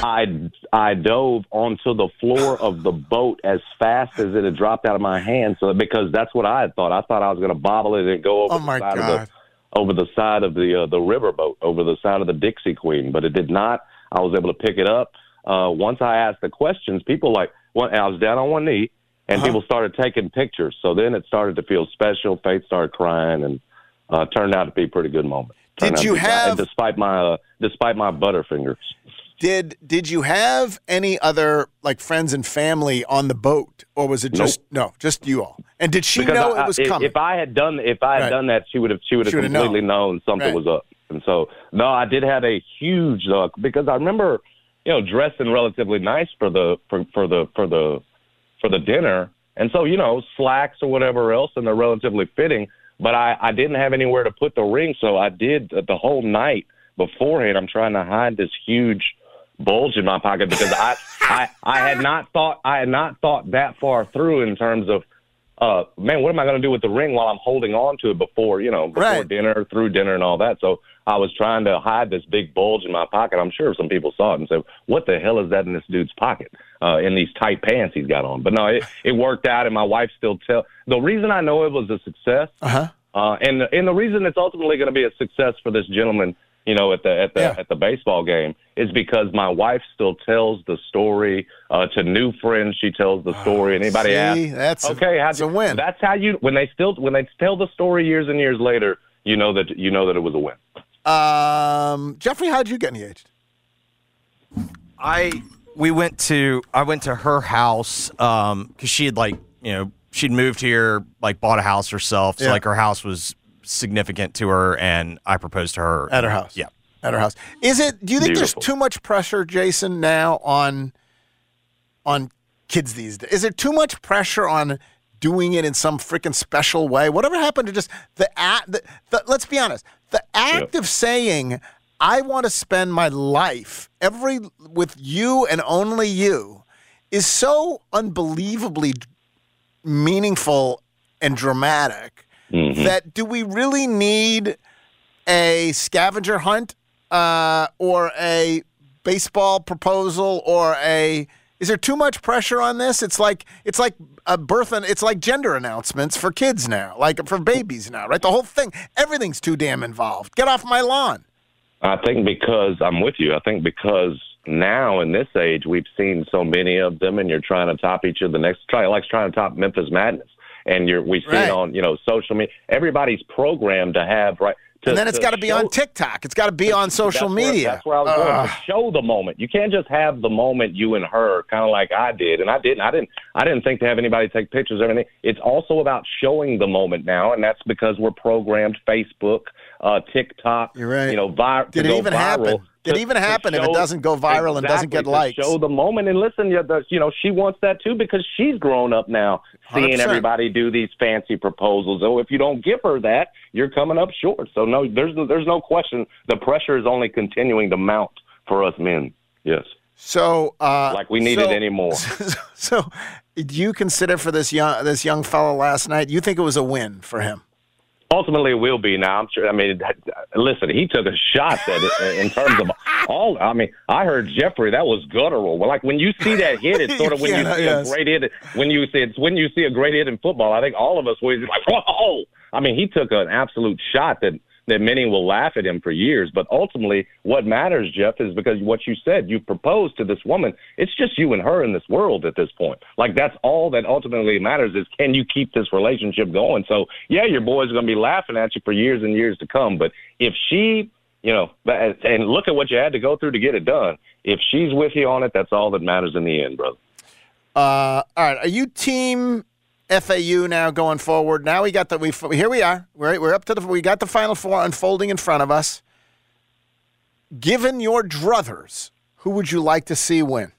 I I dove onto the floor of the boat as fast as it had dropped out of my hand. So because that's what I had thought. I thought I was going to bobble it and go over Oh the side God. of the over the side of the uh, the river boat, over the side of the Dixie Queen, but it did not. I was able to pick it up. Uh, once I asked the questions, people like, well, I was down on one knee, Uh-huh. and people started taking pictures. So then it started to feel special. Faith started crying, and uh, turned out to be a pretty good moment. Did you have- despite my uh, despite my butterfingers? Did did you have any other like friends and family on the boat, or was it just no, just you all? And did she Because know I- it was coming? If I had done if I had Right. done that, she would have she would have completely known, something Right. was up. And so no, I did have a huge look because I remember you know dressing relatively nice for the for for the for the for the dinner, and so you know slacks or whatever else, and they're relatively fitting. But I I didn't have anywhere to put the ring, so I did the whole night beforehand. I'm trying to hide this huge bulge in my pocket because I I I had not thought I had not thought that far through in terms of uh, man, what am I going to do with the ring while I'm holding on to it before, you know, before Right. dinner, through dinner, and all that? So I was trying to hide this big bulge in my pocket. I'm sure some people saw it and said, "What the hell is that in this dude's pocket?" Uh, in these tight pants he's got on. But no, it, it worked out, and my wife still tell. The reason I know it was a success, uh-huh. uh, and and the reason it's ultimately going to be a success for this gentleman, you know, at the at the at the baseball game, is because my wife still tells the story uh, to new friends. She tells the story, and anybody see, asks, that's a- okay, how'd that's a you, win. That's how you when they still when they tell the story years and years later, you know that you know that it was a win. Um, Jeffrey, how'd you get engaged? I we went to I went to her house um because she had like you know she'd moved here like bought a house herself so Yeah. like her house was significant to her and I proposed to her At her house. Yeah. At her house. Is it? Do you think Beautiful. there's too much pressure, Jason, now on on kids these days? Is there too much pressure on doing it in some freaking special way? Whatever happened to just the act? The, the, let's be honest. The act of saying I want to spend my life every with you and only you is so unbelievably meaningful and dramatic that do we really need a scavenger hunt uh, or a baseball proposal or a is there too much pressure on this? It's like it's like a birth and it's like gender announcements for kids now like for babies now right? The whole thing everything's too damn involved. Get off my lawn I think because I'm with you. I think because now in this age we've seen so many of them, and you're trying to top each of the next. Try like trying to top Memphis Madness, and you're we see Right. it on you know social media. Everybody's programmed to have right. To, and then it's got to be on tiktok it's got to be on social that's where- media that's where I was going. To show the moment. You can't just have the moment you and her, kind of like I did, and I didn't. I didn't. I didn't think to have anybody take pictures or anything. It's also about showing the moment now, and that's because we're programmed. Facebook, uh, TikTok. You're right. You know, vi- Did it even viral happen? Did it even to happen if it doesn't go viral and doesn't get Exactly, likes? Show the moment and listen. You know, you know, she wants that too because she's grown up now, seeing 100%. everybody do these fancy proposals. Oh, if you don't give her that, you're coming up short. So no, there's there's no question. The pressure is only continuing to mount for us men. Yes. So, uh, Like we need so- it anymore. So, do you consider for this young this young fellow last night? You think it was a win for him? Ultimately, it will be. Now, I'm sure. I mean, listen, he took a shot at it in terms of all. I mean, I heard Jeffrey. That was guttural. Well, like when you see that hit, it's sort of when you see yes. a great hit. When you see it's when you see a great hit in football. I think all of us were like, whoa. I mean, he took an absolute shot that that many will laugh at him for years. But ultimately, what matters, Geoff, is because what you said, you proposed to this woman. It's just you and her in this world at this point. Like that's all that ultimately matters is can you keep this relationship going? So yeah, your boys going to be laughing at you for years and years to come. But if she, you know, and look at what you had to go through to get it done. If she's with you on it, that's all that matters in the end, brother. Uh, all right. Are you team FAU now going forward? Now we got the we here we are. We're we're up to the we got the final four unfolding in front of us. Given your druthers, who would you like to see win?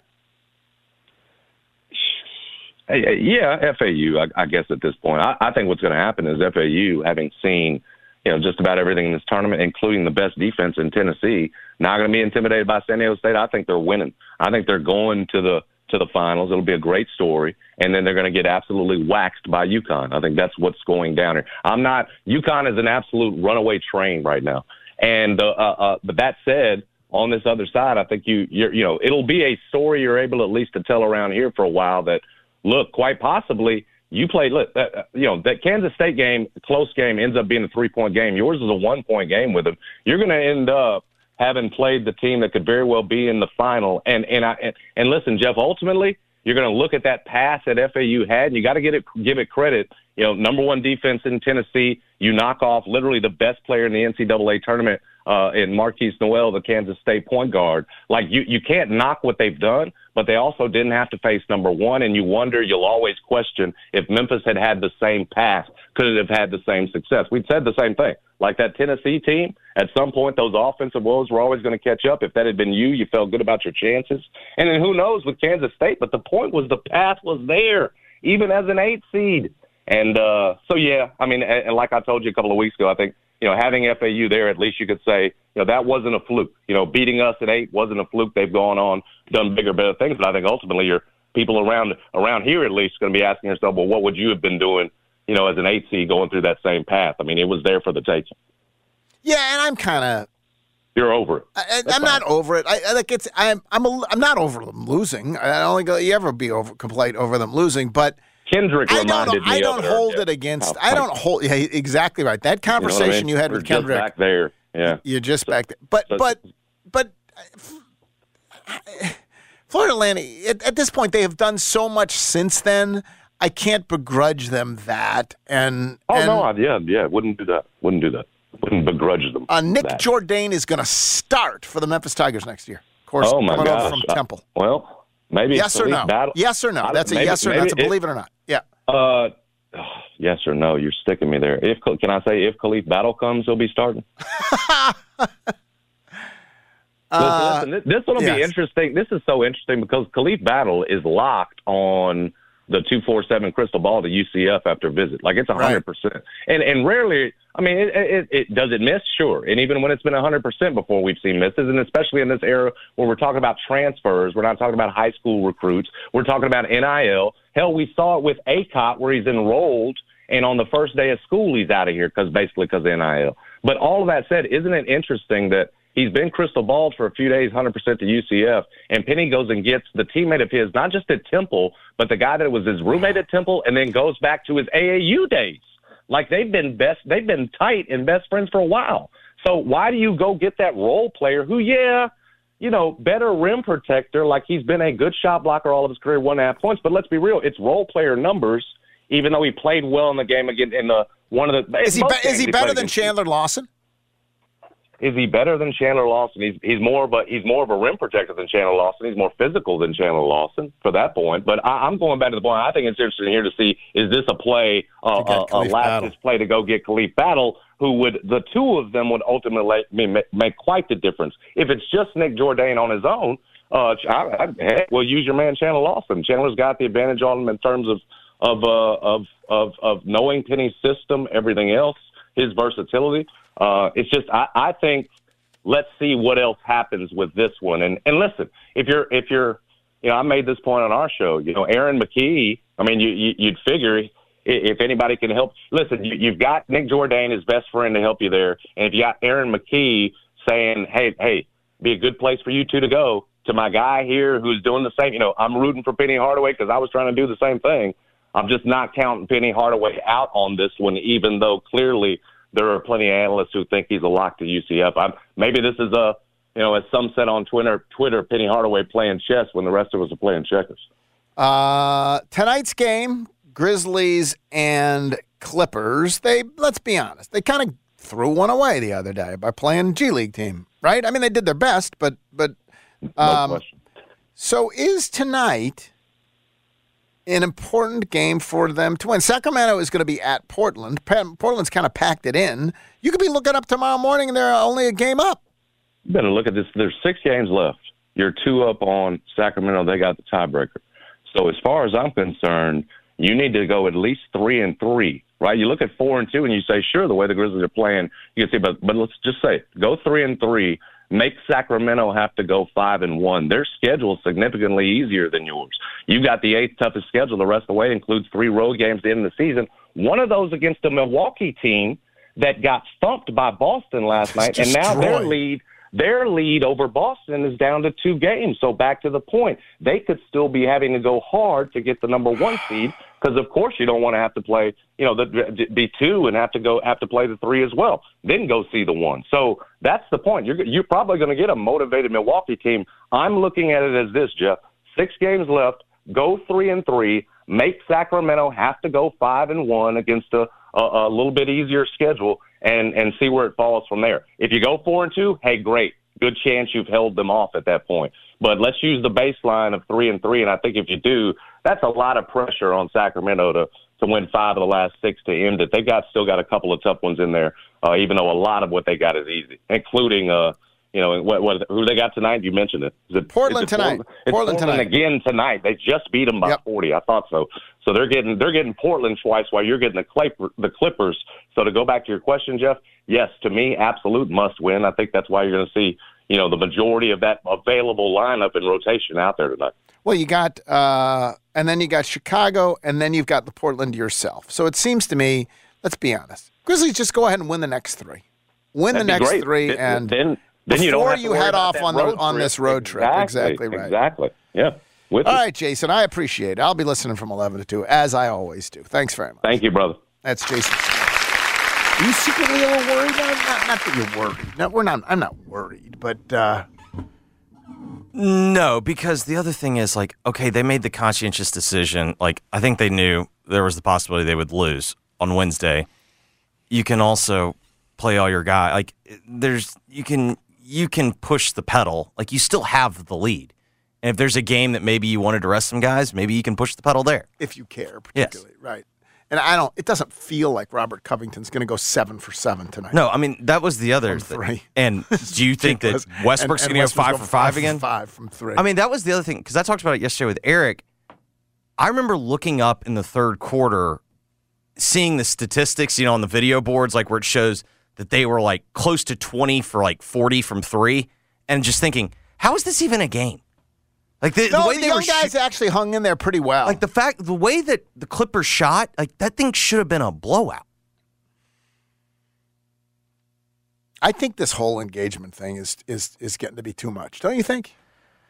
Yeah, FAU. I, I guess at this point, I, I think what's going to happen is FAU, having seen you know just about everything in this tournament, including the best defense in Tennessee, not going to be intimidated by San Diego State. I think they're winning. I think they're going to the to the finals. It'll be a great story, and then they're going to get absolutely waxed by UConn. I think that's what's going down here. I'm not. UConn is an absolute runaway train right now, and uh, uh, uh, but that said. On this other side, I think you, you're, you know, it'll be a story you're able at least to tell around here for a while. That look, quite possibly you played. Look, uh, uh, you know that Kansas State game, close game, ends up being a three point game. Yours is a one point game with them. You're going to end up having played the team that could very well be in the final. And and I and, and listen, Geoff. Ultimately, you're going to look at that pass that FAU had, and you got to get it give it credit. You know, number one defense in Tennessee. You knock off literally the best player in the NCAA tournament uh, in Markquis Nowell, the Kansas State point guard. Like you, you can't knock what they've done, but they also didn't have to face number one. And you wonder, you'll always question if Memphis had had the same pass, could it have had the same success? We'd said the same thing. Like that Tennessee team, at some point those offensive woes were always going to catch up. If that had been you, you felt good about your chances. And then who knows with Kansas State? But the point was the path was there, even as an eight seed. And uh, so, yeah, I mean, and, like I told you a couple of weeks ago, I think you know having FAU there, at least you could say, you know, that wasn't a fluke. You know, beating us at eight wasn't a fluke. They've gone on, done bigger, better things. But I think ultimately you're people around around here at least going to be asking themselves, well, what would you have been doing, you know, as an eight seed going through that same path? I mean, it was there for the taking. Yeah, and I'm kind of You're over it. I, I'm not over it. I, I like it's. I'm. I'm. A, I'm not over them losing. I don't think you ever be over complain over them losing. But Kendric I don't. I don't hold it against. I don't hold. Yeah, exactly right. That You know I conversation mean? you had We're with Kendric. back there. Yeah. You're just back there. But but but Florida Atlantic at, at this point they have done so much since then. I can't begrudge them that. And Oh and, no, I, yeah, yeah, wouldn't do that. Wouldn't do that. Wouldn't begrudge them. uh, Nick that. Jourdain is going to start for the Memphis Tigers next year. Of course, oh my coming gosh. from I- Temple. well, maybe yes or no? Battle. Yes or no? That's a maybe- yes or no. That's a believe it or not. Yeah. Uh, yes or no? You're sticking me there. If can I say if Khalif Battle comes, he'll be starting. Uh, listen, listen, this, this will be interesting. This is so interesting because Khalif Battle is locked on the two four seven crystal ball to UCF after visit. Like it's a hundred percent. And and rarely, I mean, it, it, it does it miss? Sure. And even when it's been a hundred percent before, we've seen misses. And especially in this era where we're talking about transfers, we're not talking about high school recruits. We're talking about NIL. Hell, we saw it with ACOT where he's enrolled. And on the first day of school, he's out of here because basically because NIL. But all of that said, isn't it interesting that he's been crystal balled for a few days, 100% to UCF, and Penny goes and gets the teammate of his, not just at Temple, but the guy that was his roommate at Temple, and then goes back to his AAU days. Like they've been best, they've been tight and best friends for a while. So why do you go get that role player who, yeah, you know, better rim protector, like he's been a good shot blocker all of his career, one and a half points. But let's be real, it's role player numbers. Even though he played well in the game again in the one of the Is he, be- is he better than Chandler Lawson? Is he better than Chandler Lawson? He's he's more but he's more of a rim protector than Chandler Lawson. He's more physical than Chandler Lawson for that point. But I, I'm going back to the point. I think it's interesting here to see is this a play, uh, a, a last ditch play to go get Khalif Battle, who would the two of them would ultimately make, make quite the difference. If it's just Nick Jourdain on his own, uh, I, I, heck, well, use your man Chandler Lawson. Chandler's got the advantage on him in terms of of uh, of of of knowing Penny's system, everything else, his versatility. Uh, it's just I, I think let's see what else happens with this one. And and listen, if you're if you're you know I made this point on our show. You know Aaron McKie. I mean you, you you'd figure if anybody can help. Listen, you, you've got Nick Jourdain, his best friend, to help you there, and if you got Aaron McKie saying, hey hey, be a good place for you two to go. To my guy here who's doing the same, you know, I'm rooting for Penny Hardaway because I was trying to do the same thing. I'm just not counting Penny Hardaway out on this one, even though clearly there are plenty of analysts who think he's a lock to UCF. I'm, maybe this is a, you know, as some said on Twitter, Twitter, Penny Hardaway playing chess when the rest of us are playing checkers. Uh, tonight's game, Grizzlies and Clippers. They let's be honest, they kind of threw one away the other day by playing G League team, right? I mean, they did their best, but but um, so is tonight an important game for them to win? Sacramento is going to be at Portland. Portland's kind of packed it in. You could be looking up tomorrow morning, and they're only a game up. You better look at this. There's six games left. You're two up on Sacramento. They got the tiebreaker. So as far as I'm concerned, you need to go at least three and three, right? You look at four and two, and you say, sure, the way the Grizzlies are playing, you can see. But but let's just say, go three and three. Make Sacramento have to go five and one. Their schedule is significantly easier than yours. You've got the eighth toughest schedule. The rest of the way includes three road games at the end the season. One of those against the Milwaukee team that got thumped by Boston last night, and now their lead their lead over Boston is down to two games. So back to the point, they could still be having to go hard to get the number one seed because, of course, you don't want to have to play, you know, the be two and have to go have to play the three as well. Then go see the one. So that's the point. You're you're probably going to get a motivated Milwaukee team. I'm looking at it as this, Geoff. Six games left. Go three and three. Make Sacramento have to go five and one against a a, a little bit easier schedule and and see where it falls from there. If you go four and two, hey, great, good chance you've held them off at that point. But let's use the baseline of three and three, and I think if you do, that's a lot of pressure on Sacramento to to win five of the last six to end it. They've got still got a couple of tough ones in there, uh, even though a lot of what they got is easy, including uh, you know, what, what who they got tonight? You mentioned it. Is it Portland is it tonight. It's Portland tonight. again tonight. They just beat them by forty. I thought so. So they're getting they're getting Portland twice while you're getting the Clipper, the Clippers. So to go back to your question, Geoff, yes, to me, absolute must win. I think that's why you're going to see you know the majority of that available lineup in rotation out there tonight. Well, you got, uh, and then you got Chicago, and then you've got the Portland yourself. So it seems to me, let's be honest, Grizzlies just go ahead and win the next three, win That'd the next great. three, and then- then you don't before have you head off on the on this road trip. Exactly, Exactly right. Exactly. Yeah. With All you. right, Jason, I appreciate it. I'll be listening from 11 to 2, as I always do. Thanks very much. Thank you, brother. That's Jason. Are you secretly a little worried? Not, not, not that you're worried. No, we're not. I'm not worried, but uh, No, because the other thing is like, okay, they made the conscientious decision. Like, I think they knew there was the possibility they would lose on Wednesday. You can also play all your guy. Like, there's you can you can push the pedal. Like, you still have the lead. And if there's a game that maybe you wanted to rest some guys, maybe you can push the pedal there. if you care, Yes. right? And I don't. It doesn't feel like Robert Covington's going to go seven for seven tonight. No, I mean that was the other thing. And do you think that Westbrook's going to go five for five from again? Five from three. I mean, that was the other thing because I talked about it yesterday with Eric. I remember looking up in the third quarter, seeing the statistics, you know, on the video boards, like where it shows that they were like close to 20 for like 40 from three, and just thinking, how is this even a game? Like the, no, the way the they young were guys actually hung in there pretty well. like the fact, the way that the Clippers shot, like that thing should have been a blowout. I think this whole engagement thing is is is getting to be too much, don't you think?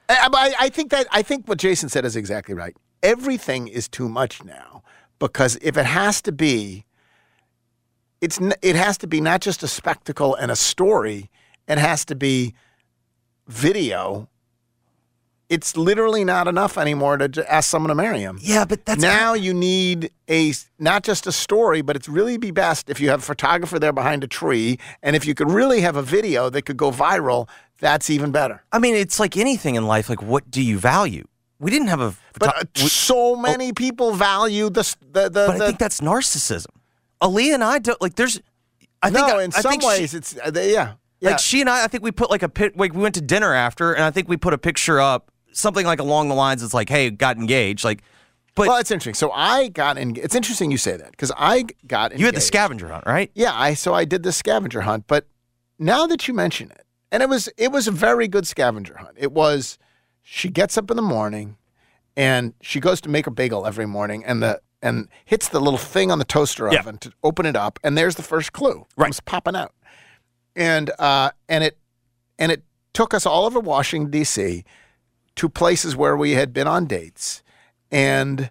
I, I, I think that I think what Jason said is exactly right. Everything is too much now because if it has to be, it's it has to be not just a spectacle and a story. It has to be video. It's literally not enough anymore to ask someone to marry him. Yeah, but that's now you need a not just a story, but it's really be best if you have a photographer there behind a tree, and if you could really have a video that could go viral. That's even better. I mean, it's like anything in life. Like, what do you value? We didn't have a. But uh, so many people value the the the. But the I think that's narcissism. Aaliyah and I don't like. There's. I think no, I- in I some think she- ways it's uh, they- yeah yeah. Like she and I, I think we put like a pit. Like we went to dinner after, and I think we put a picture up, something like along the lines. It's like, hey, got engaged. Like, but well, it's interesting. So I got in. It's interesting you say that because I got you had the scavenger hunt, right? Yeah, I so I did the scavenger hunt, but now that you mention it, and it was it was a very good scavenger hunt. It was she gets up in the morning and she goes to make a bagel every morning and the and hits the little thing on the toaster Yeah. oven to open it up and there's the first clue. Right. Comes popping out. And uh and it and it took us all over Washington D.C. to places where we had been on dates and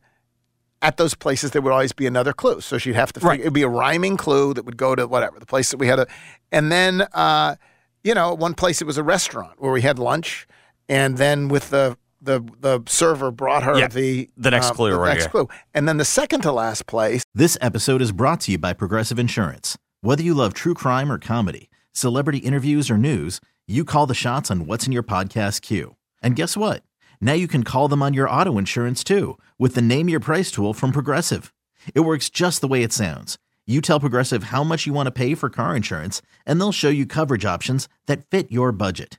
at those places there would always be another clue. So she'd have to figure, it'd be a rhyming clue that would go to whatever the place that we had a, and then uh, you know one place it was a restaurant where we had lunch, and then with the the the server brought her Yeah, the the next um, clue, the right, next yeah. clue, and then the second to last place. This episode is brought to you by Progressive Insurance. Whether you love true crime or comedy, celebrity interviews or news, you call the shots on what's in your podcast queue. And guess what? Now you can call them on your auto insurance too with the Name Your Price tool from Progressive. It works just the way it sounds. You tell Progressive how much you want to pay for car insurance, and they'll show you coverage options that fit your budget.